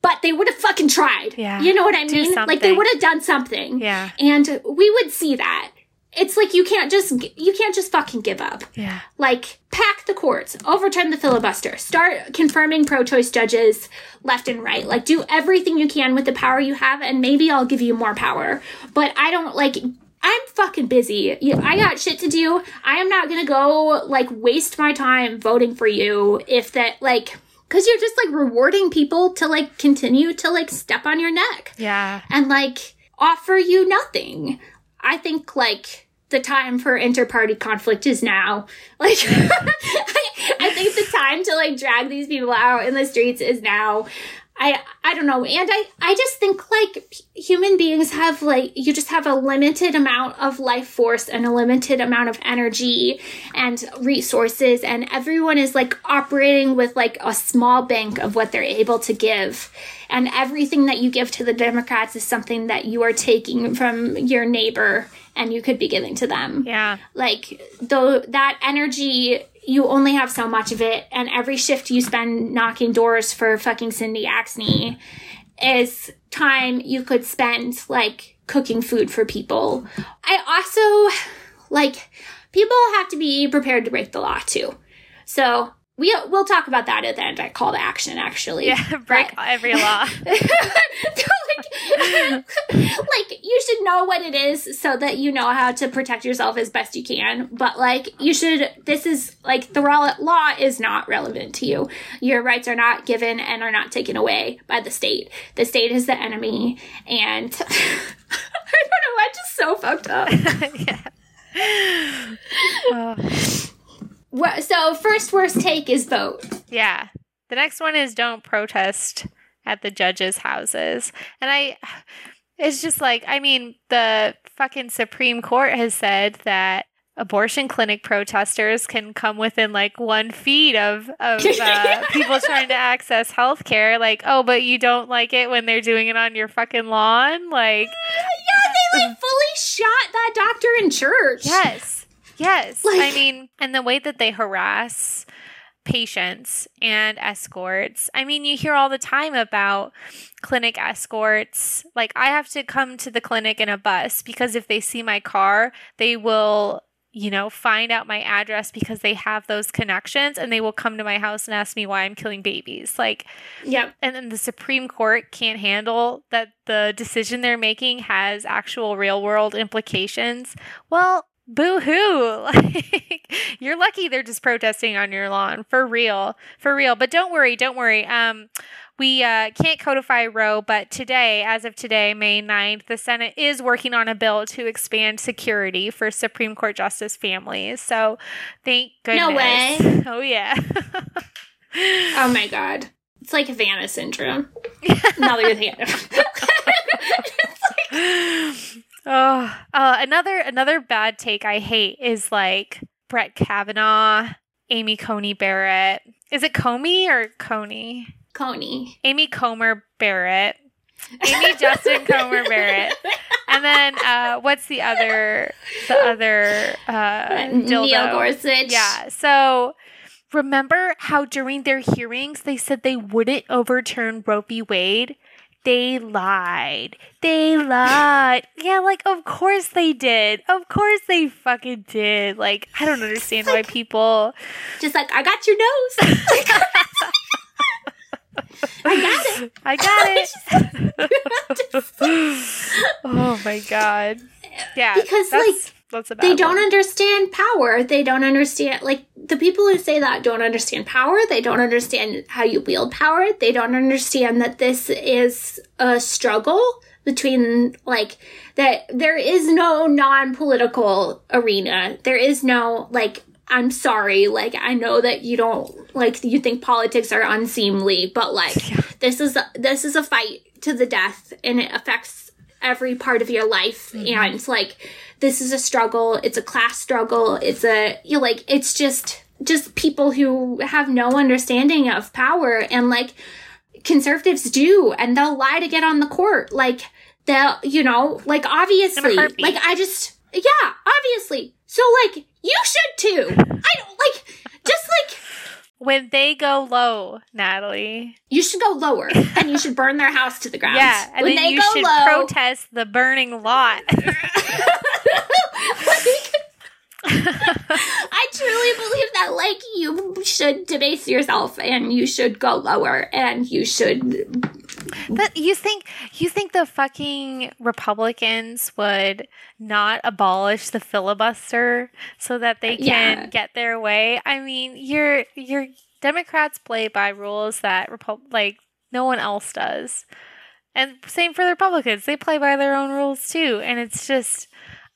But they would have fucking tried. Yeah. You know what I mean? Like they would have done something. Yeah. And we would see that it's like you can't just you can't just fucking give up. Yeah. Like pack the courts, overturn the filibuster, start confirming pro-choice judges left and right. Like do everything you can with the power you have and maybe I'll give you more power. But I don't like I'm fucking busy. I got shit to do. I am not going to go like waste my time voting for you if that like cuz you're just like rewarding people to like continue to like step on your neck. Yeah. And like offer you nothing. I think like the time for inter-party conflict is now. Like, I think the time to like drag these people out in the streets is now. I I don't know, and I I just think like human beings have like you just have a limited amount of life force and a limited amount of energy and resources, and everyone is like operating with like a small bank of what they're able to give, and everything that you give to the Democrats is something that you are taking from your neighbor and you could be giving to them. Yeah. Like though that energy you only have so much of it and every shift you spend knocking doors for fucking Cindy Axne is time you could spend like cooking food for people. I also like people have to be prepared to break the law too. So we we'll talk about that at the end. I call to action actually. Yeah, break but, every law. like, you should know what it is so that you know how to protect yourself as best you can. But like you should. This is like the law is not relevant to you. Your rights are not given and are not taken away by the state. The state is the enemy, and I don't know. I'm just so fucked up. yeah. Uh so first worst take is vote. Yeah. The next one is don't protest at the judges' houses. And I it's just like I mean, the fucking Supreme Court has said that abortion clinic protesters can come within like one feet of, of uh, people trying to access health care like oh but you don't like it when they're doing it on your fucking lawn? Like yeah they like fully shot that doctor in church. Yes. Yes. Like, I mean, and the way that they harass patients and escorts. I mean, you hear all the time about clinic escorts. Like, I have to come to the clinic in a bus because if they see my car, they will, you know, find out my address because they have those connections and they will come to my house and ask me why I'm killing babies. Like, yep. And then the Supreme Court can't handle that the decision they're making has actual real world implications. Well, boo hoo. like you're lucky they're just protesting on your lawn for real. For real. But don't worry, don't worry. Um we uh, can't codify Roe, but today, as of today, May 9th, the Senate is working on a bill to expand security for Supreme Court justice families. So thank goodness. No way. Oh, yeah. oh, my God. It's like Havana syndrome. now that you're thinking Oh, uh, another another bad take I hate is like Brett Kavanaugh, Amy Coney Barrett. Is it Comey or Coney? Coney. Amy Comer Barrett. Amy Justin Comer Barrett. And then uh, what's the other the other uh, Neil Gorsuch. Yeah. So remember how during their hearings they said they wouldn't overturn Roe v. Wade? They lied. They lied. yeah, like of course they did. Of course they fucking did. Like I don't understand why people just like I got your nose. I got it. I got it. oh my god. Yeah. Because like that's they don't understand power. They don't understand like the people who say that don't understand power. They don't understand how you wield power. They don't understand that this is a struggle between like that there is no non-political arena. There is no like I'm sorry, like I know that you don't like you think politics are unseemly, but like yeah. this is a, this is a fight to the death and it affects every part of your life mm-hmm. and like this is a struggle, it's a class struggle, it's a you know, like it's just just people who have no understanding of power and like conservatives do and they'll lie to get on the court. Like they'll you know, like obviously like I just yeah, obviously. So like you should too. I don't like just like when they go low, Natalie. You should go lower and you should burn their house to the ground. Yeah, and when then you should low, protest the burning lot. I truly believe that like you should debase yourself and you should go lower and you should but you think you think the fucking Republicans would not abolish the filibuster so that they can yeah. get their way? I mean, your your Democrats play by rules that Repu- like no one else does. And same for the Republicans. They play by their own rules too. And it's just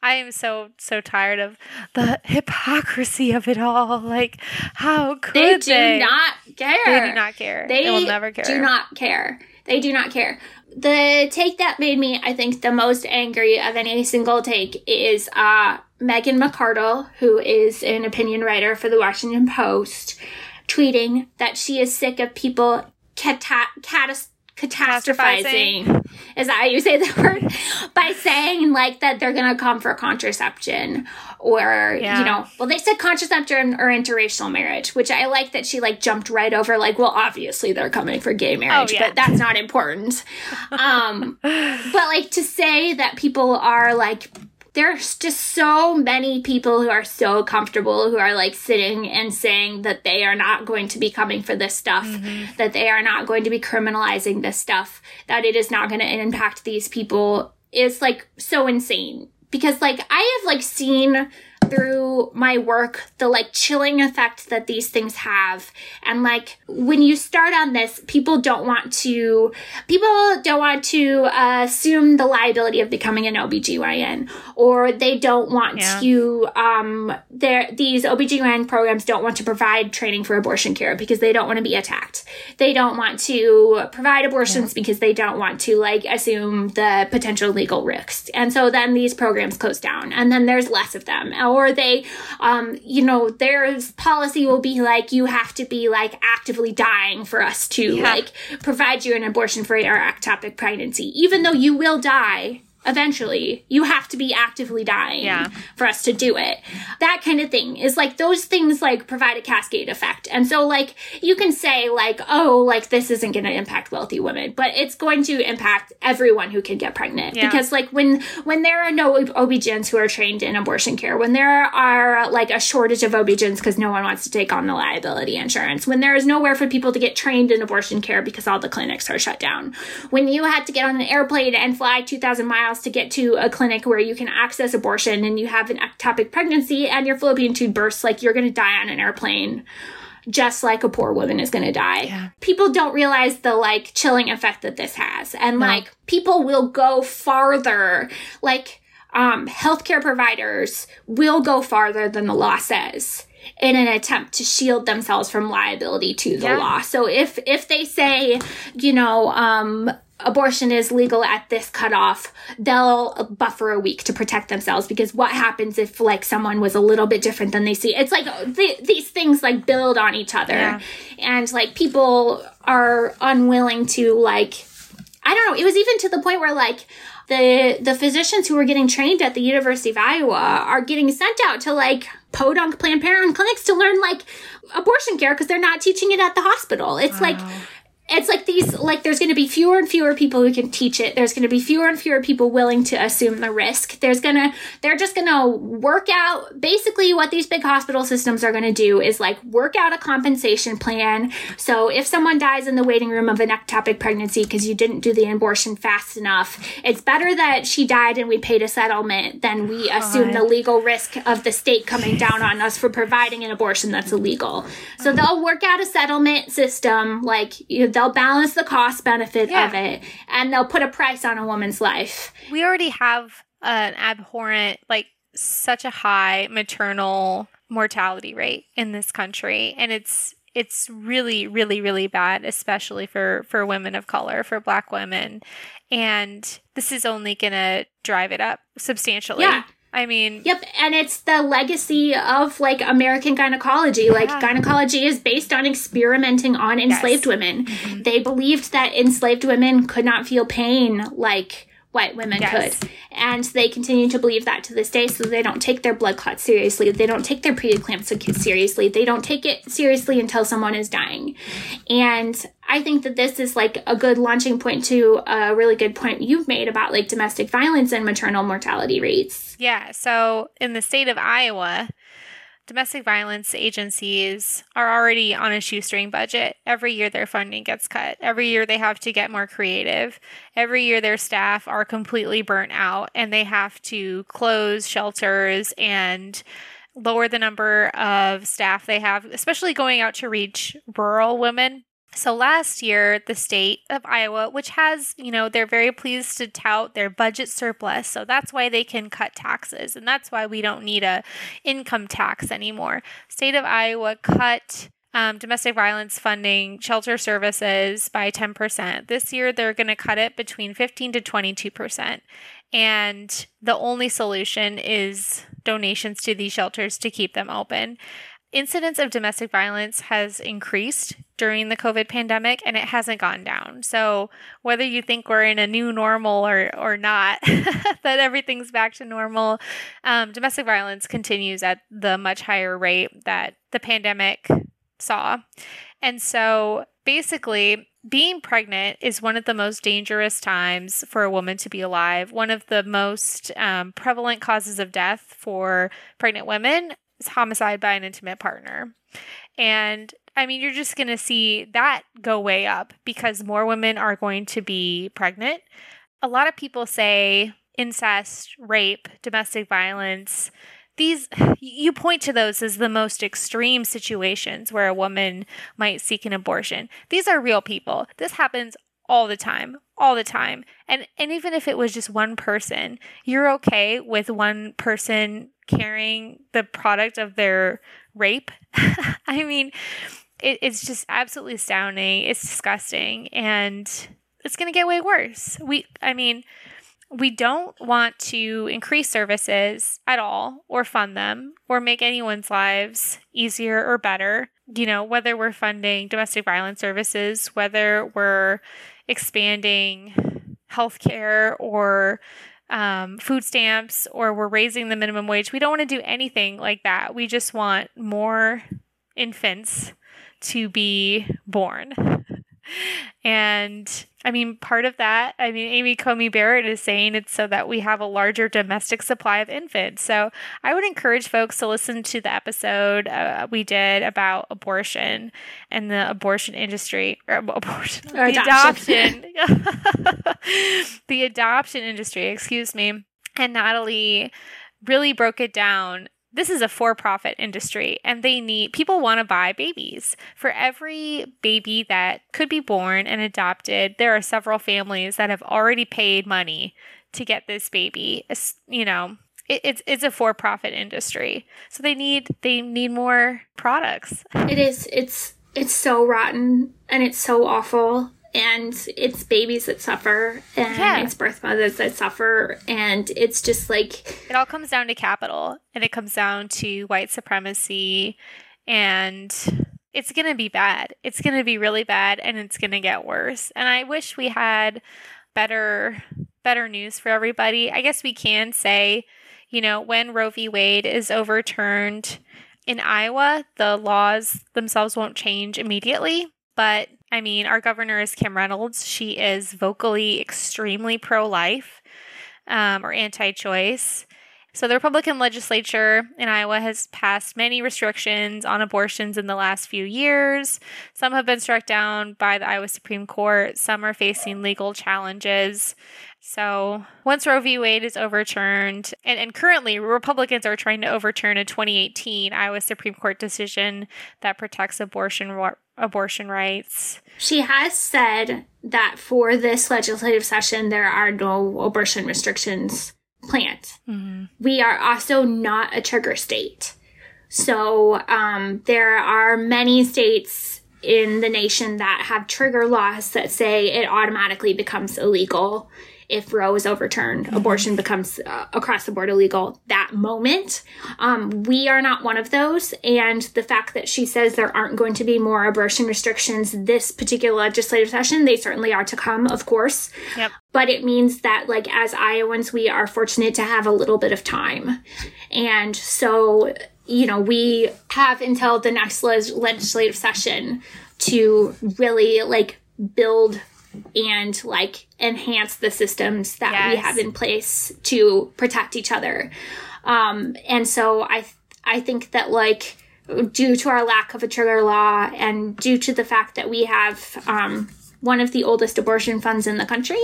I am so so tired of the hypocrisy of it all. Like, how could they? Do they? not care. They do not care. They, they will never care. Do not care. They do not care. The take that made me, I think, the most angry of any single take is uh, Megan McArdle, who is an opinion writer for the Washington Post, tweeting that she is sick of people catas- catastrophizing. Is that how you say the word? By saying like that they're gonna come for contraception or yeah. you know, well they said contraception or interracial marriage, which I like that she like jumped right over like, well obviously they're coming for gay marriage, oh, yeah. but that's not important. um but like to say that people are like there's just so many people who are so comfortable who are like sitting and saying that they are not going to be coming for this stuff, mm-hmm. that they are not going to be criminalizing this stuff, that it is not going to impact these people is like so insane. Because like I have like seen through my work the like chilling effect that these things have. And like when you start on this, people don't want to, people don't want to uh, assume the liability of becoming an OBGYN or they don't want yeah. to, um, their, these OBGYN programs don't want to provide training for abortion care because they don't want to be attacked. They don't want to provide abortions yeah. because they don't want to like assume the potential legal risks. And so then these programs close down and then there's less of them or they, um, you know, their policy will be like, you have to be like actively dying for us to yeah. like provide you an abortion for your ectopic pregnancy, even though you will die eventually you have to be actively dying yeah. for us to do it that kind of thing is like those things like provide a cascade effect and so like you can say like oh like this isn't going to impact wealthy women but it's going to impact everyone who can get pregnant yeah. because like when when there are no OB-GYNs who are trained in abortion care when there are like a shortage of OB-GYNs because no one wants to take on the liability insurance when there is nowhere for people to get trained in abortion care because all the clinics are shut down when you had to get on an airplane and fly 2000 miles to get to a clinic where you can access abortion and you have an ectopic pregnancy and your fallopian tube bursts, like you're going to die on an airplane just like a poor woman is going to die. Yeah. People don't realize the like chilling effect that this has. And no. like people will go farther. Like um healthcare providers will go farther than the law says in an attempt to shield themselves from liability to the yeah. law. So if if they say, you know, um abortion is legal at this cutoff, they'll buffer a week to protect themselves because what happens if like someone was a little bit different than they see? It's like th- these things like build on each other, yeah. and like people are unwilling to like. I don't know. It was even to the point where like the the physicians who were getting trained at the University of Iowa are getting sent out to like podunk Planned Parenthood clinics to learn like abortion care because they're not teaching it at the hospital. It's wow. like it's like these like there's going to be fewer and fewer people who can teach it. There's going to be fewer and fewer people willing to assume the risk. There's going to they're just going to work out basically what these big hospital systems are going to do is like work out a compensation plan. So if someone dies in the waiting room of an ectopic pregnancy because you didn't do the abortion fast enough it's better that she died and we paid a settlement than we oh, assume the legal risk of the state coming down on us for providing an abortion that's illegal. So uh-huh. they'll work out a settlement system like you know, they'll balance the cost benefit Yeah. of it and they'll put a price on a woman's life. we already have an abhorrent like such a high maternal mortality rate in this country and it's it's really really really bad especially for for women of color for black women and this is only going to drive it up substantially Yeah. I mean Yep, and it's the legacy of like American gynecology. Like gynecology is based on experimenting on enslaved women. Mm-hmm. They believed that enslaved women could not feel pain like white women Yes. could. And they continue to believe that to this day, so they don't take their blood clots seriously. They don't take their preeclampsia seriously. They don't take it seriously until someone is dying. And I think that this is like a good launching point to a really good point you've made about like domestic violence and maternal mortality rates. Yeah. So in the state of Iowa, domestic violence agencies are already on a shoestring budget. Every year their funding gets cut. Every year they have to get more creative. Every year their staff are completely burnt out and they have to close shelters and lower the number of staff they have, especially going out to reach rural women. So last year, the state of Iowa, which has, you know, they're very pleased to tout their budget surplus. So that's why they can cut taxes. And that's why we don't need a income tax anymore. State of Iowa cut um, domestic violence funding, shelter services by 10%. This year, they're going to cut it between 15 to 22%. And the only solution is donations to these shelters to keep them open incidence of domestic violence has increased during the COVID pandemic and it hasn't gone down. So whether you think we're in a new normal or or not, that everything's back to normal, um, domestic violence continues at the much higher rate that the pandemic saw. And so basically, being pregnant is one of the most dangerous times for a woman to be alive. One of the most um, prevalent causes of death for pregnant women is homicide by an intimate partner. And I mean, you're just going to see that go way up because more women are going to be pregnant. A lot of people say incest, rape, domestic violence. These, you point to those as the most extreme situations where a woman might seek an abortion. These are real people. This happens all the time, all the time. And and even if it was just one person, you're okay with one person carrying the product of their rape. I mean, it, it's just absolutely astounding. It's disgusting, and it's going to get way worse. We, I mean, we don't want to increase services at all, or fund them, or make anyone's lives easier or better. You know, whether we're funding domestic violence services, whether we're expanding healthcare or um, food stamps or we're raising the minimum wage. We don't want to do anything like that. We just want more infants to be born. And I mean, part of that, I mean, Amy Comey Barrett is saying it's so that we have a larger domestic supply of infants. So I would encourage folks to listen to the episode uh, we did about abortion and the abortion industry, or abortion, Or the adoption. adoption, the adoption industry, excuse me. And Natalie really broke it down this is a for-profit industry and they need people want to buy babies for every baby that could be born and adopted there are several families that have already paid money to get this baby It's- you know it, it's it's a for-profit industry so they need they need more products It is. It's it's so rotten and it's so awful. And it's babies that suffer and Yeah. it's birth mothers that suffer and it's just like it all comes down to capital and it comes down to white supremacy and it's going to be bad. It's going to be really bad and it's going to get worse. And i wish we had better better news for everybody. I guess we can say you know when roe v. Wade is overturned in iowa the laws themselves won't change immediately but I mean, our governor is Kim Reynolds. She is vocally extremely pro life um, or anti choice. So, the Republican legislature in Iowa has passed many restrictions on abortions in the last few years. Some have been struck down by the Iowa Supreme Court, some are facing legal challenges. So, once Roe v. Wade is overturned, and, and currently Republicans are trying to overturn a 2018 Iowa Supreme Court decision that protects abortion abortion rights. She has said that for this legislative session, there are no abortion restrictions planned. Mm-hmm. We are also not a trigger state. So um, there are many states in the nation that have trigger laws that say it automatically becomes illegal if Roe is overturned, mm-hmm. abortion becomes uh, across the board illegal that moment. Um, we are not one of those. And the fact that she says there aren't going to be more abortion restrictions this particular legislative session, they certainly are to come, of course. Yep. But it means that, like, as Iowans, we are fortunate to have a little bit of time. And so, you know, we have until the next le- legislative session to really, like, build and like enhance the systems that yes. we have in place to protect each other. Um, and so I, I think that like due to our lack of a trigger law and due to the fact that we have, um, one of the oldest abortion funds in the country,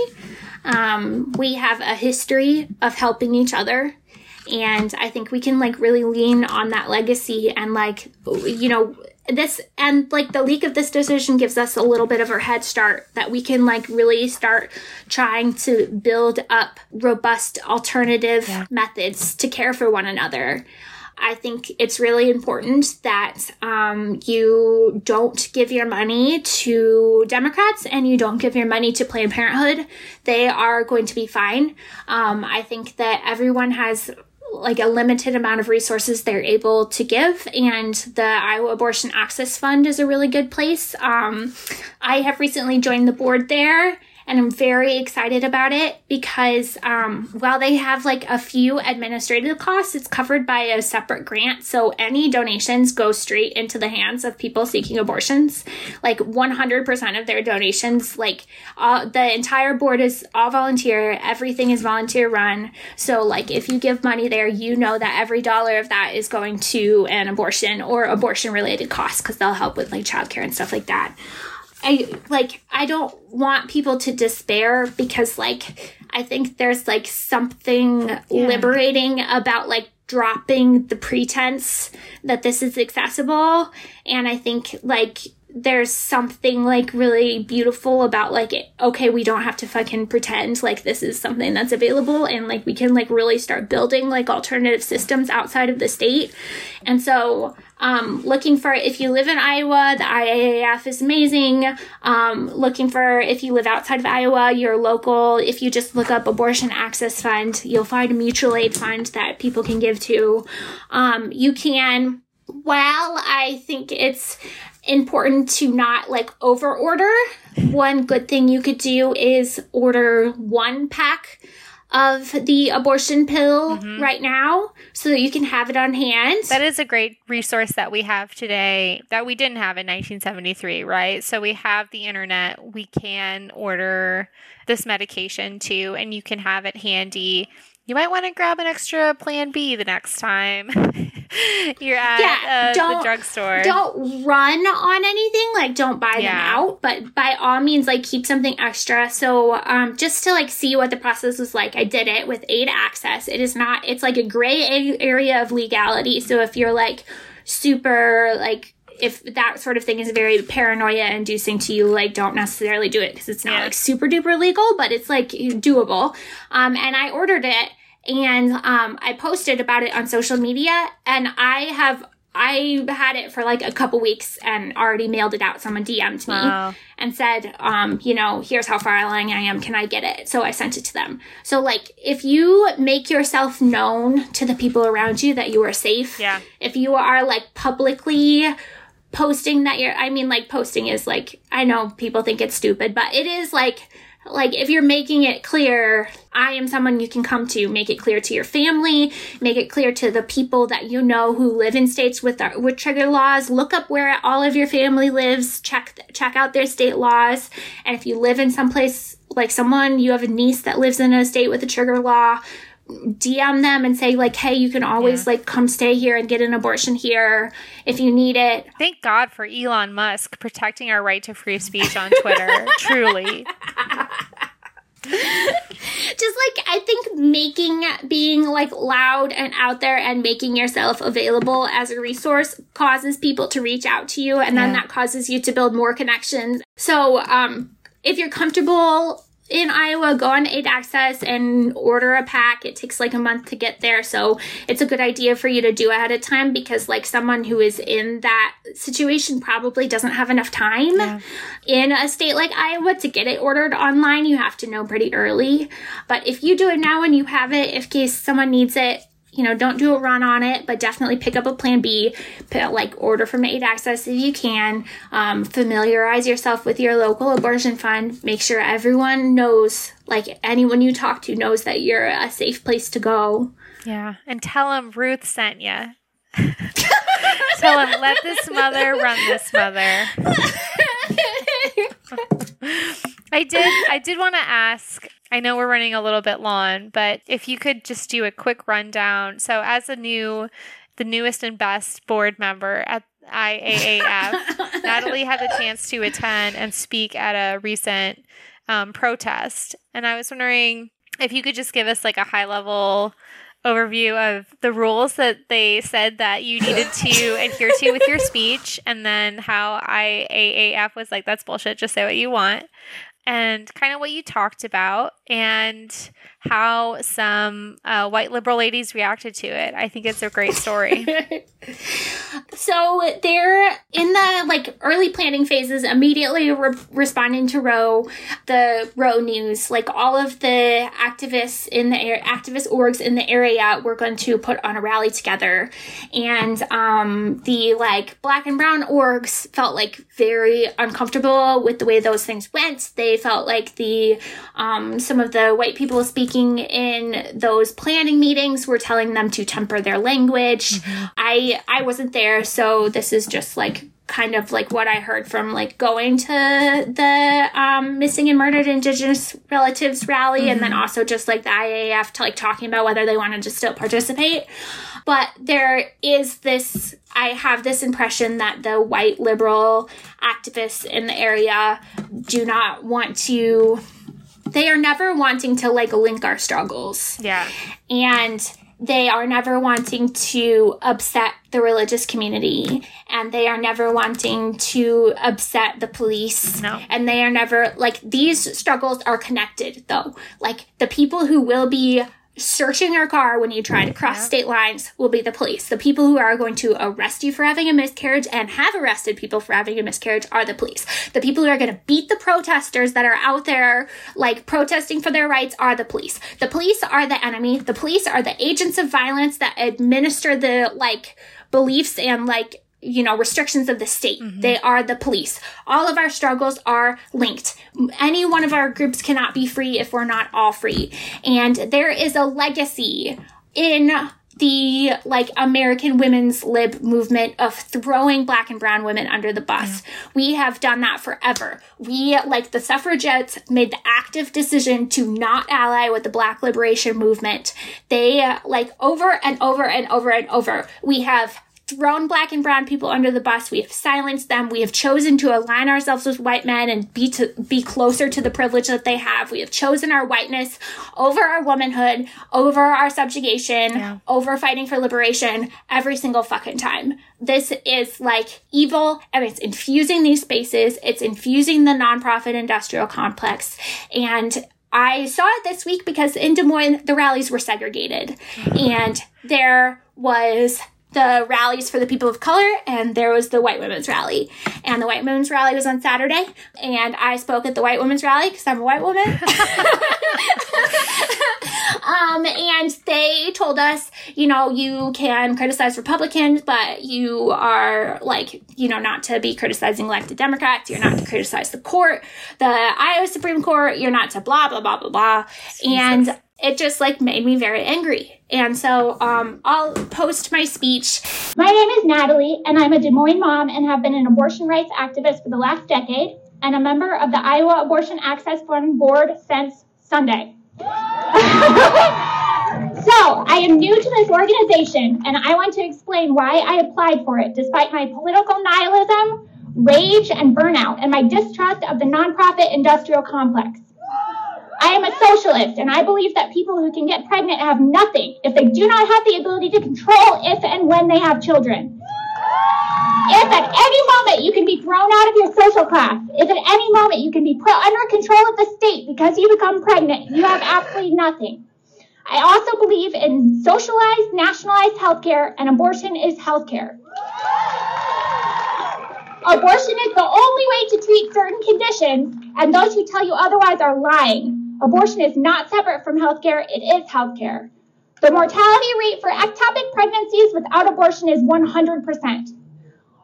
um, we have a history of helping each other and i think we can like really lean on that legacy and like you know this and like the leak of this decision gives us a little bit of a head start that we can like really start trying to build up robust alternative yeah. methods to care for one another I think it's really important that um, you don't give your money to Democrats and you don't give your money to Planned Parenthood. They are going to be fine. Um, I think that everyone has like a limited amount of resources they're able to give and the iowa abortion access fund is a really good place. Um, i have recently joined the board there and I'm very excited about it because um, while they have like a few administrative costs, it's covered by a separate grant. So any donations go straight into the hands of people seeking abortions. Like 100% of their donations, like all, the entire board is all volunteer, everything is volunteer run. So like if you give money there, you know that every dollar of that is going to an abortion or abortion related costs because they'll help with like childcare and stuff like that. I like I don't want people to despair because like I think there's like something yeah. liberating about like dropping the pretense that this is accessible and I think like there's something like really beautiful about like it, okay we don't have to fucking pretend like this is something that's available and like we can like really start building like alternative systems outside of the state and so um, looking for if you live in Iowa, the IAAF is amazing. Um, looking for if you live outside of Iowa, your local. If you just look up Abortion Access Fund, you'll find a mutual aid fund that people can give to. Um, you can. Well, I think it's important to not like over order. One good thing you could do is order one pack of the abortion pill mm-hmm. right now so that you can have it on hand. That is a great resource that we have today that we didn't have in 1973, right? So we have the internet, we can order this medication too, and you can have it handy. You might want to grab an extra plan B the next time. you're at yeah, uh, don't, the drugstore. Don't run on anything. Like, don't buy yeah. them out. But by all means, like, keep something extra. So, um, just to like see what the process was like, I did it with aid access. It is not. It's like a gray area of legality. So if you're like super like if that sort of thing is very paranoia inducing to you, like don't necessarily do it because it's not yeah. like super duper legal, but it's like doable. Um, and I ordered it and um, I posted about it on social media, and I have I had it for like a couple weeks and already mailed it out. Someone DM'd me wow. and said, um, you know, here's how far along I am. Can I get it? So I sent it to them. So like, if you make yourself known to the people around you that you are safe, yeah. if you are like publicly posting that you're, I mean, like posting is like, I know people think it's stupid, but it is like like if you're making it clear i am someone you can come to make it clear to your family make it clear to the people that you know who live in states with our, with trigger laws. Look up where all of your family lives. Check check out their state laws. And if you live in some place like someone you have a niece that lives in a state with a trigger law DM them and say like, "Hey, you can always yeah. like come stay here and get an abortion here if you need it." Thank God for Elon Musk protecting our right to free speech on Twitter. Truly. Just like I think making being like loud and out there and making yourself available as a resource causes people to reach out to you and yeah. then that causes you to build more connections. So, um if you're comfortable in Iowa, go on Aid Access and order a pack. It takes like a month to get there. So it's a good idea for you to do ahead of time because like someone who is in that situation probably doesn't have enough time yeah. in a state like Iowa to get it ordered online. You have to know pretty early. But if you do it now and you have it, if case someone needs it, you know, don't do a run on it, but definitely pick up a plan B. Like order from Aid Access if you can. Um, familiarize yourself with your local abortion fund. Make sure everyone knows, like anyone you talk to knows that you're a safe place to go. Yeah, and tell them Ruth sent you. tell them let this mother run this mother. I did. I did want to ask I know we're running a little bit long, but if you could just do a quick rundown. So, as a new, the newest and best board member at IAAF, Natalie had the chance to attend and speak at a recent um, protest. And I was wondering if you could just give us like a high level overview of the rules that they said that you needed to adhere to with your speech, and then how IAAF was like, that's bullshit, just say what you want and kind of what you talked about and how some uh, white liberal ladies reacted to it. I think it's a great story. so they're in the like early planning phases, immediately re- responding to Roe, the Roe news. Like all of the activists in the air, activist orgs in the area were going to put on a rally together, and um, the like black and brown orgs felt like very uncomfortable with the way those things went. They felt like the um, some of the white people speaking in those planning meetings were telling them to temper their language. Mm-hmm. I I wasn't there, so this is just like kind of like what I heard from like going to the um, missing and murdered Indigenous relatives rally, mm-hmm. and then mm-hmm. also just like the IAF to like talking about whether they wanted to still participate. But there is this, I have this impression that the white liberal activists in the area do not want to, they are never wanting to like link our struggles. Yeah. And they are never wanting to upset the religious community and they are never wanting to upset the police no. and they are never like these struggles are connected though like the people who will be searching your car when you try to cross state lines will be the police. The people who are going to arrest you for having a miscarriage and have arrested people for having a miscarriage are the police. The people who are going to beat the protesters that are out there, like protesting for their rights, are the police. The police are the enemy. The police are the agents of violence that administer the, like, beliefs and, like, you know, restrictions of the state. Mm-hmm. They are the police. All of our struggles are linked. Any one of our groups cannot be free if we're not all free. And there is a legacy in the like American women's lib movement of throwing black and brown women under the bus. Yeah. We have done that forever. We, like the suffragettes, made the active decision to not ally with the black liberation movement. They, like, over and over and over and over, we have thrown black and brown people under the bus. We have silenced them. We have chosen to align ourselves with white men and be to be closer to the privilege that they have. We have chosen our whiteness over our womanhood, over our subjugation, yeah. over fighting for liberation every single fucking time. This is like evil and it's infusing these spaces. It's infusing the nonprofit industrial complex. And I saw it this week because in Des Moines, the rallies were segregated and there was the rallies for the people of color and there was the white women's rally and the white women's rally was on saturday and i spoke at the white women's rally because i'm a white woman um, and they told us, you know, you can criticize Republicans, but you are like, you know, not to be criticizing elected Democrats. You're not to criticize the court, the Iowa Supreme Court. You're not to blah, blah, blah, blah, blah. Jesus. And it just like made me very angry. And so um, I'll post my speech. My name is Natalie, and I'm a Des Moines mom and have been an abortion rights activist for the last decade and a member of the Iowa Abortion Access Fund Board since Sunday. so, I am new to this organization, and I want to explain why I applied for it despite my political nihilism, rage, and burnout, and my distrust of the nonprofit industrial complex. I am a socialist, and I believe that people who can get pregnant have nothing if they do not have the ability to control if and when they have children. If at any moment you can be thrown out of your social class, if at any moment you can be put under control of the state because you become pregnant, you have absolutely nothing. I also believe in socialized, nationalized healthcare, and abortion is healthcare. Abortion is the only way to treat certain conditions, and those who tell you otherwise are lying. Abortion is not separate from healthcare, it is healthcare. The mortality rate for ectopic pregnancies without abortion is 100%.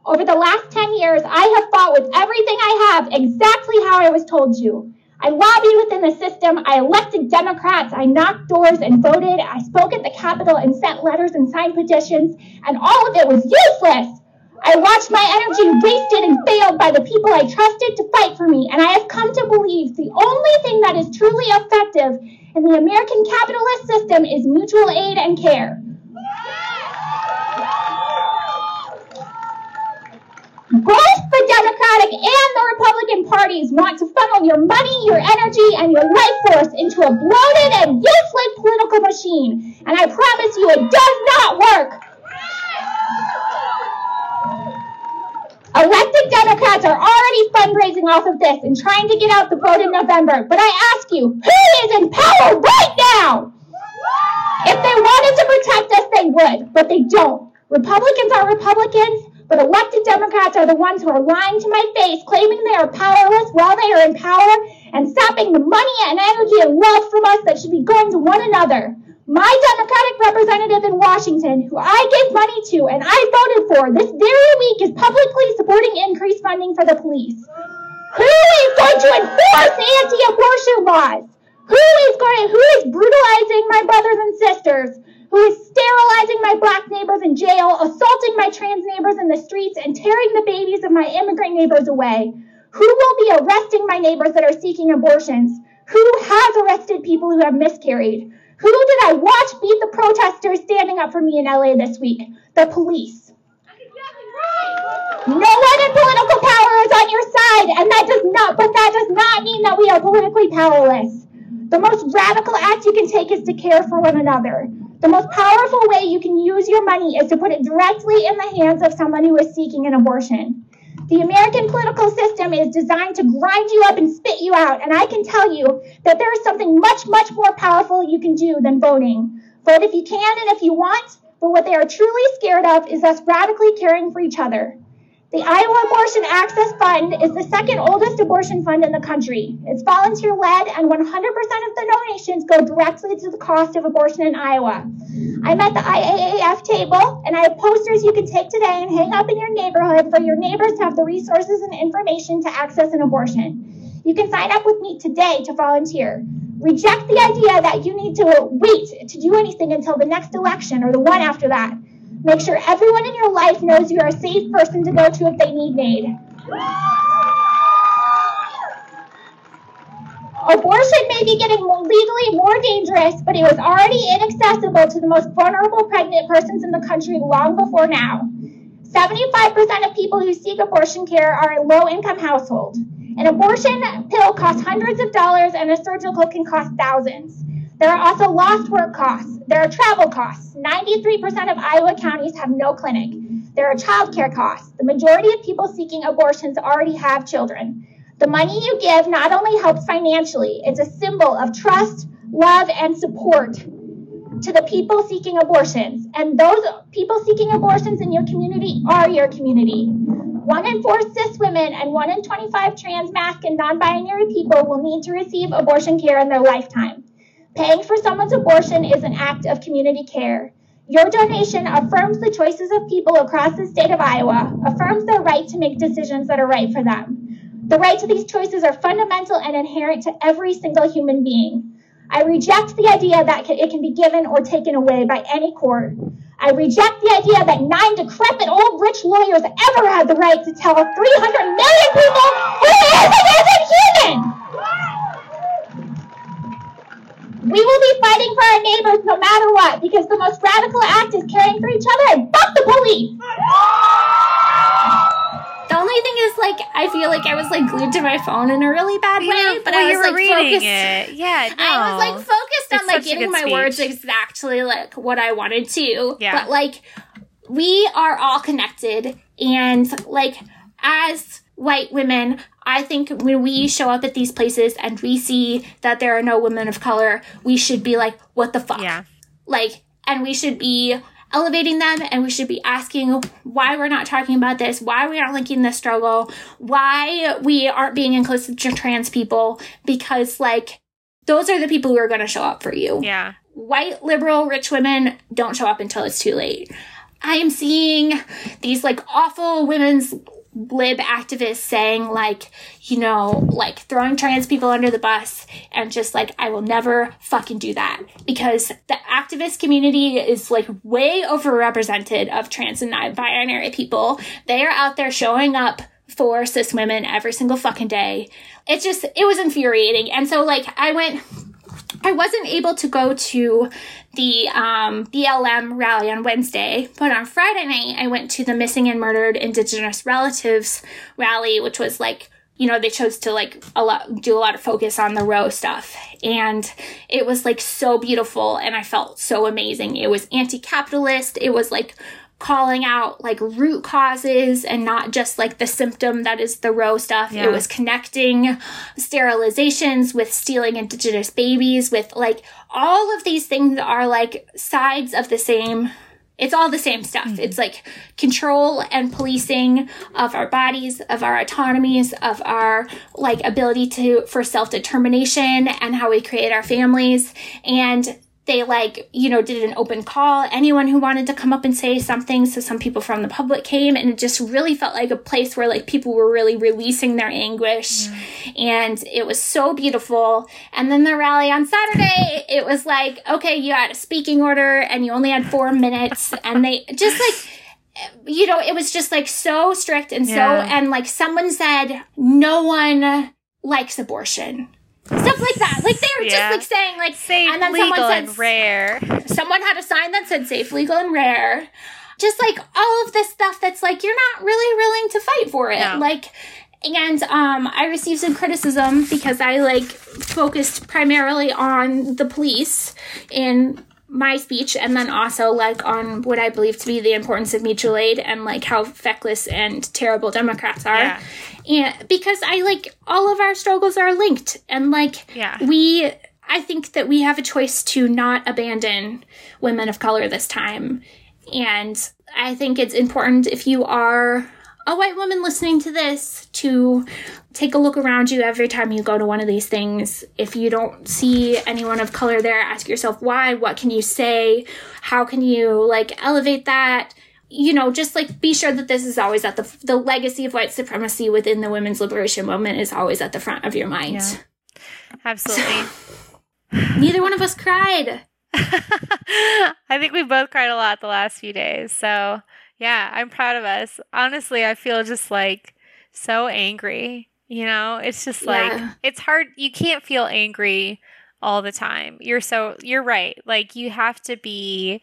Over the last 10 years, I have fought with everything I have exactly how I was told to. I lobbied within the system. I elected Democrats. I knocked doors and voted. I spoke at the Capitol and sent letters and signed petitions, and all of it was useless. I watched my energy wasted and failed by the people I trusted to fight for me, and I have come to believe the only thing that is truly effective in the American capitalist system is mutual aid and care. Both the Democratic and the Republican parties want to funnel your money, your energy, and your life force into a bloated and useless political machine. And I promise you, it does not work. Elected Democrats are already fundraising off of this and trying to get out the vote in November. But I ask you, who is in power right now? If they wanted to protect us, they would, but they don't. Republicans are Republicans, but elected Democrats are the ones who are lying to my face, claiming they are powerless while they are in power, and sapping the money and energy and love from us that should be going to one another. My Democratic representative in Washington, who I gave money to and I voted for this very week, is publicly supporting increased funding for the police. Who is going to enforce anti-abortion laws? Who is going? Who is brutalizing my brothers and sisters? who is sterilizing my black neighbors in jail, assaulting my trans neighbors in the streets, and tearing the babies of my immigrant neighbors away? Who will be arresting my neighbors that are seeking abortions? Who has arrested people who have miscarried? Who did I watch beat the protesters standing up for me in LA this week? The police. No one in political power is on your side, and that does not, but that does not mean that we are politically powerless. The most radical act you can take is to care for one another. The most powerful way you can use your money is to put it directly in the hands of someone who is seeking an abortion. The American political system is designed to grind you up and spit you out, and I can tell you that there is something much, much more powerful you can do than voting. Vote if you can and if you want, but what they are truly scared of is us radically caring for each other. The Iowa Abortion Access Fund is the second oldest abortion fund in the country. It's volunteer led, and 100% of the donations go directly to the cost of abortion in Iowa. I'm at the IAAF table, and I have posters you can take today and hang up in your neighborhood for your neighbors to have the resources and information to access an abortion. You can sign up with me today to volunteer. Reject the idea that you need to wait to do anything until the next election or the one after that. Make sure everyone in your life knows you are a safe person to go to if they need aid. Abortion may be getting legally more dangerous, but it was already inaccessible to the most vulnerable pregnant persons in the country long before now. 75% of people who seek abortion care are in low income households. An abortion pill costs hundreds of dollars and a surgical can cost thousands. There are also lost work costs. There are travel costs. 93% of Iowa counties have no clinic. There are childcare costs. The majority of people seeking abortions already have children. The money you give not only helps financially, it's a symbol of trust, love, and support to the people seeking abortions. And those people seeking abortions in your community are your community. One in four cis women and one in 25 trans, masc, and non binary people will need to receive abortion care in their lifetime. Paying for someone's abortion is an act of community care. Your donation affirms the choices of people across the state of Iowa, affirms their right to make decisions that are right for them. The right to these choices are fundamental and inherent to every single human being. I reject the idea that it can be given or taken away by any court. I reject the idea that nine decrepit old rich lawyers ever had the right to tell 300 million people who is and isn't human. We will be fighting for our neighbors no matter what because the most radical act is caring for each other and fuck the police. The only thing is, like, I feel like I was like glued to my phone in a really bad way, but well, I you was were like reading focused. it. Yeah, no. I was like focused on like getting good my words exactly like what I wanted to. Yeah. But like we are all connected and like as white women, I think when we show up at these places and we see that there are no women of color, we should be like, what the fuck? yeah, like and we should be elevating them and we should be asking why we're not talking about this why we aren't linking this struggle why we aren't being inclusive to trans people because like those are the people who are going to show up for you yeah. white liberal rich women don't show up until it's too late i am seeing these like awful women's lib activists saying like you know like throwing trans people under the bus and just like i will never fucking do that. Because the activist community is like way overrepresented of trans and non-binary people. They are out there showing up for cis women every single fucking day. It just it was infuriating. And so like i went I wasn't able to go to the um, BLM rally on Wednesday, but on Friday night, I went to the Missing and Murdered Indigenous Relatives rally, which was like, you know, they chose to like a lot, do a lot of focus on the Roe stuff. And it was like so beautiful and I felt so amazing. It was anti capitalist. It was like calling out like root causes and not just like the symptom that is the Roe stuff. Yeah. It was connecting sterilizations with stealing indigenous babies with like all of these things are like sides of the same it's all the same stuff. Mm-hmm. It's like control and policing of our bodies, of our autonomies, of our like ability to for self-determination and how we create our families. And they like, you know, did an open call. Anyone who wanted to come up and say something. So some people from the public came and it just really felt like a place where like people were really releasing their anguish. And it was so beautiful. And then the rally on Saturday, it was like, okay, you had a speaking order and you only had four minutes. And they just like, you know, it was just like so strict and so, Yeah. and like someone said, no one likes abortion. Stuff like that. Like they were Yeah. just like saying like, Safe, and then legal, someone said, and rare. someone had a sign that said safe, legal, and rare. Just like all of this stuff that's like you're not really willing to fight for it. No. Like and um I received some criticism because I like focused primarily on the police in my speech and then also like on what I believe to be the importance of mutual aid and like how feckless and terrible Democrats are. Yeah. And because I like all of our struggles are linked and like Yeah. we I think that we have a choice to not abandon women of color this time. And I think it's important if you are a white woman listening to this to take a look around you every time you go to one of these things. If you don't see anyone of color there, ask yourself why, what can you say? How can you like elevate that? You know, just like be sure that this is always at the the legacy of white supremacy within the women's liberation movement is always at the front of your mind. Yeah. Absolutely. Neither one of us cried. I think we both cried a lot the last few days. So, yeah, I'm proud of us. Honestly, I feel just like so angry. You know, it's just like, Yeah. it's hard. You can't feel angry all the time. You're so, you're right. Like, you have to be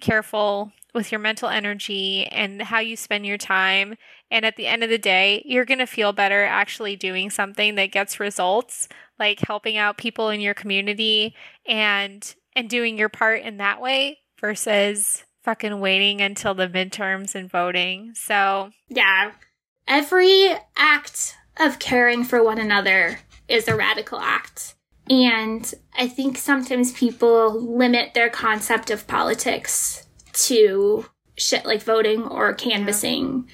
careful with your mental energy and how you spend your time. And at the end of the day, you're going to feel better actually doing something that gets results, like helping out people in your community and and doing your part in that way versus fucking waiting until the midterms and voting. So, Yeah. Every act of caring for one another is a radical act. And I think sometimes people limit their concept of politics to shit like voting or canvassing.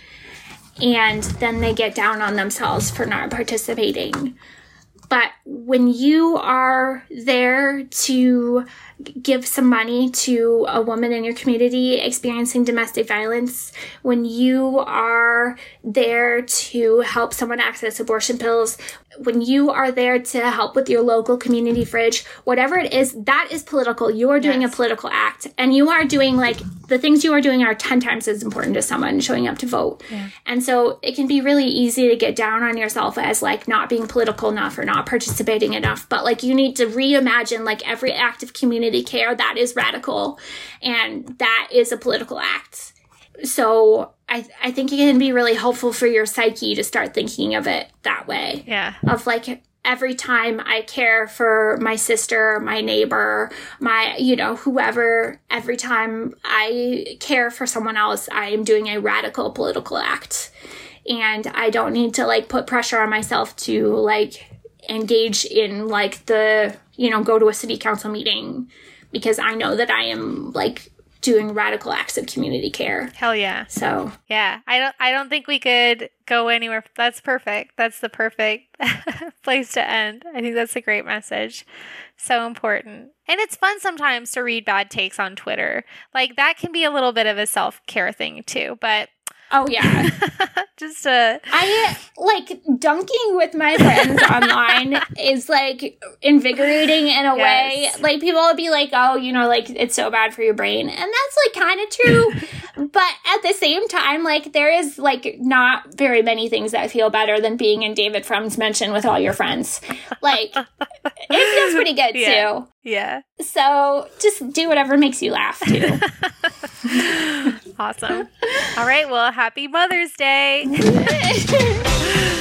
And then they get down on themselves for not participating. but when you are there to give some money to a woman in your community experiencing domestic violence, when you are there to help someone access abortion pills, when you are there to help with your local community fridge, whatever it is, that is political. You are doing yes. a political act and you are doing like the things you are doing are 10 times as important as someone showing up to vote. Yeah. And so it can be really easy to get down on yourself as like not being political enough or not participating enough. But like you need to reimagine like every act of community care that is radical and that is a political act. So I, I think it can be really helpful for your psyche to start thinking of it that way. Yeah. Of like every time I care for my sister, my neighbor, my, you know, whoever, every time I care for someone else, I am doing a radical political act. And I don't need to like put pressure on myself to like engage in like the, you know, go to a city council meeting because I know that I am like doing radical acts of community care. Hell yeah. So yeah, I don't I don't think we could go anywhere. That's perfect. That's the perfect place to end. I think that's a great message. So important. And it's fun sometimes to read bad takes on Twitter. Like that can be a little bit of a self care thing too. But Oh yeah. Just uh I like dunking with my friends online is like invigorating in a yes. way. Like people will be like, "Oh, you know, like it's so bad for your brain." And that's like kind of true. but at the same time, like there is like not very many things that feel better than being in David Frum's mansion with all your friends. Like it feels pretty good yeah. too. Yeah. So just do whatever makes you laugh too. Awesome. All right. Well, happy Mother's Day.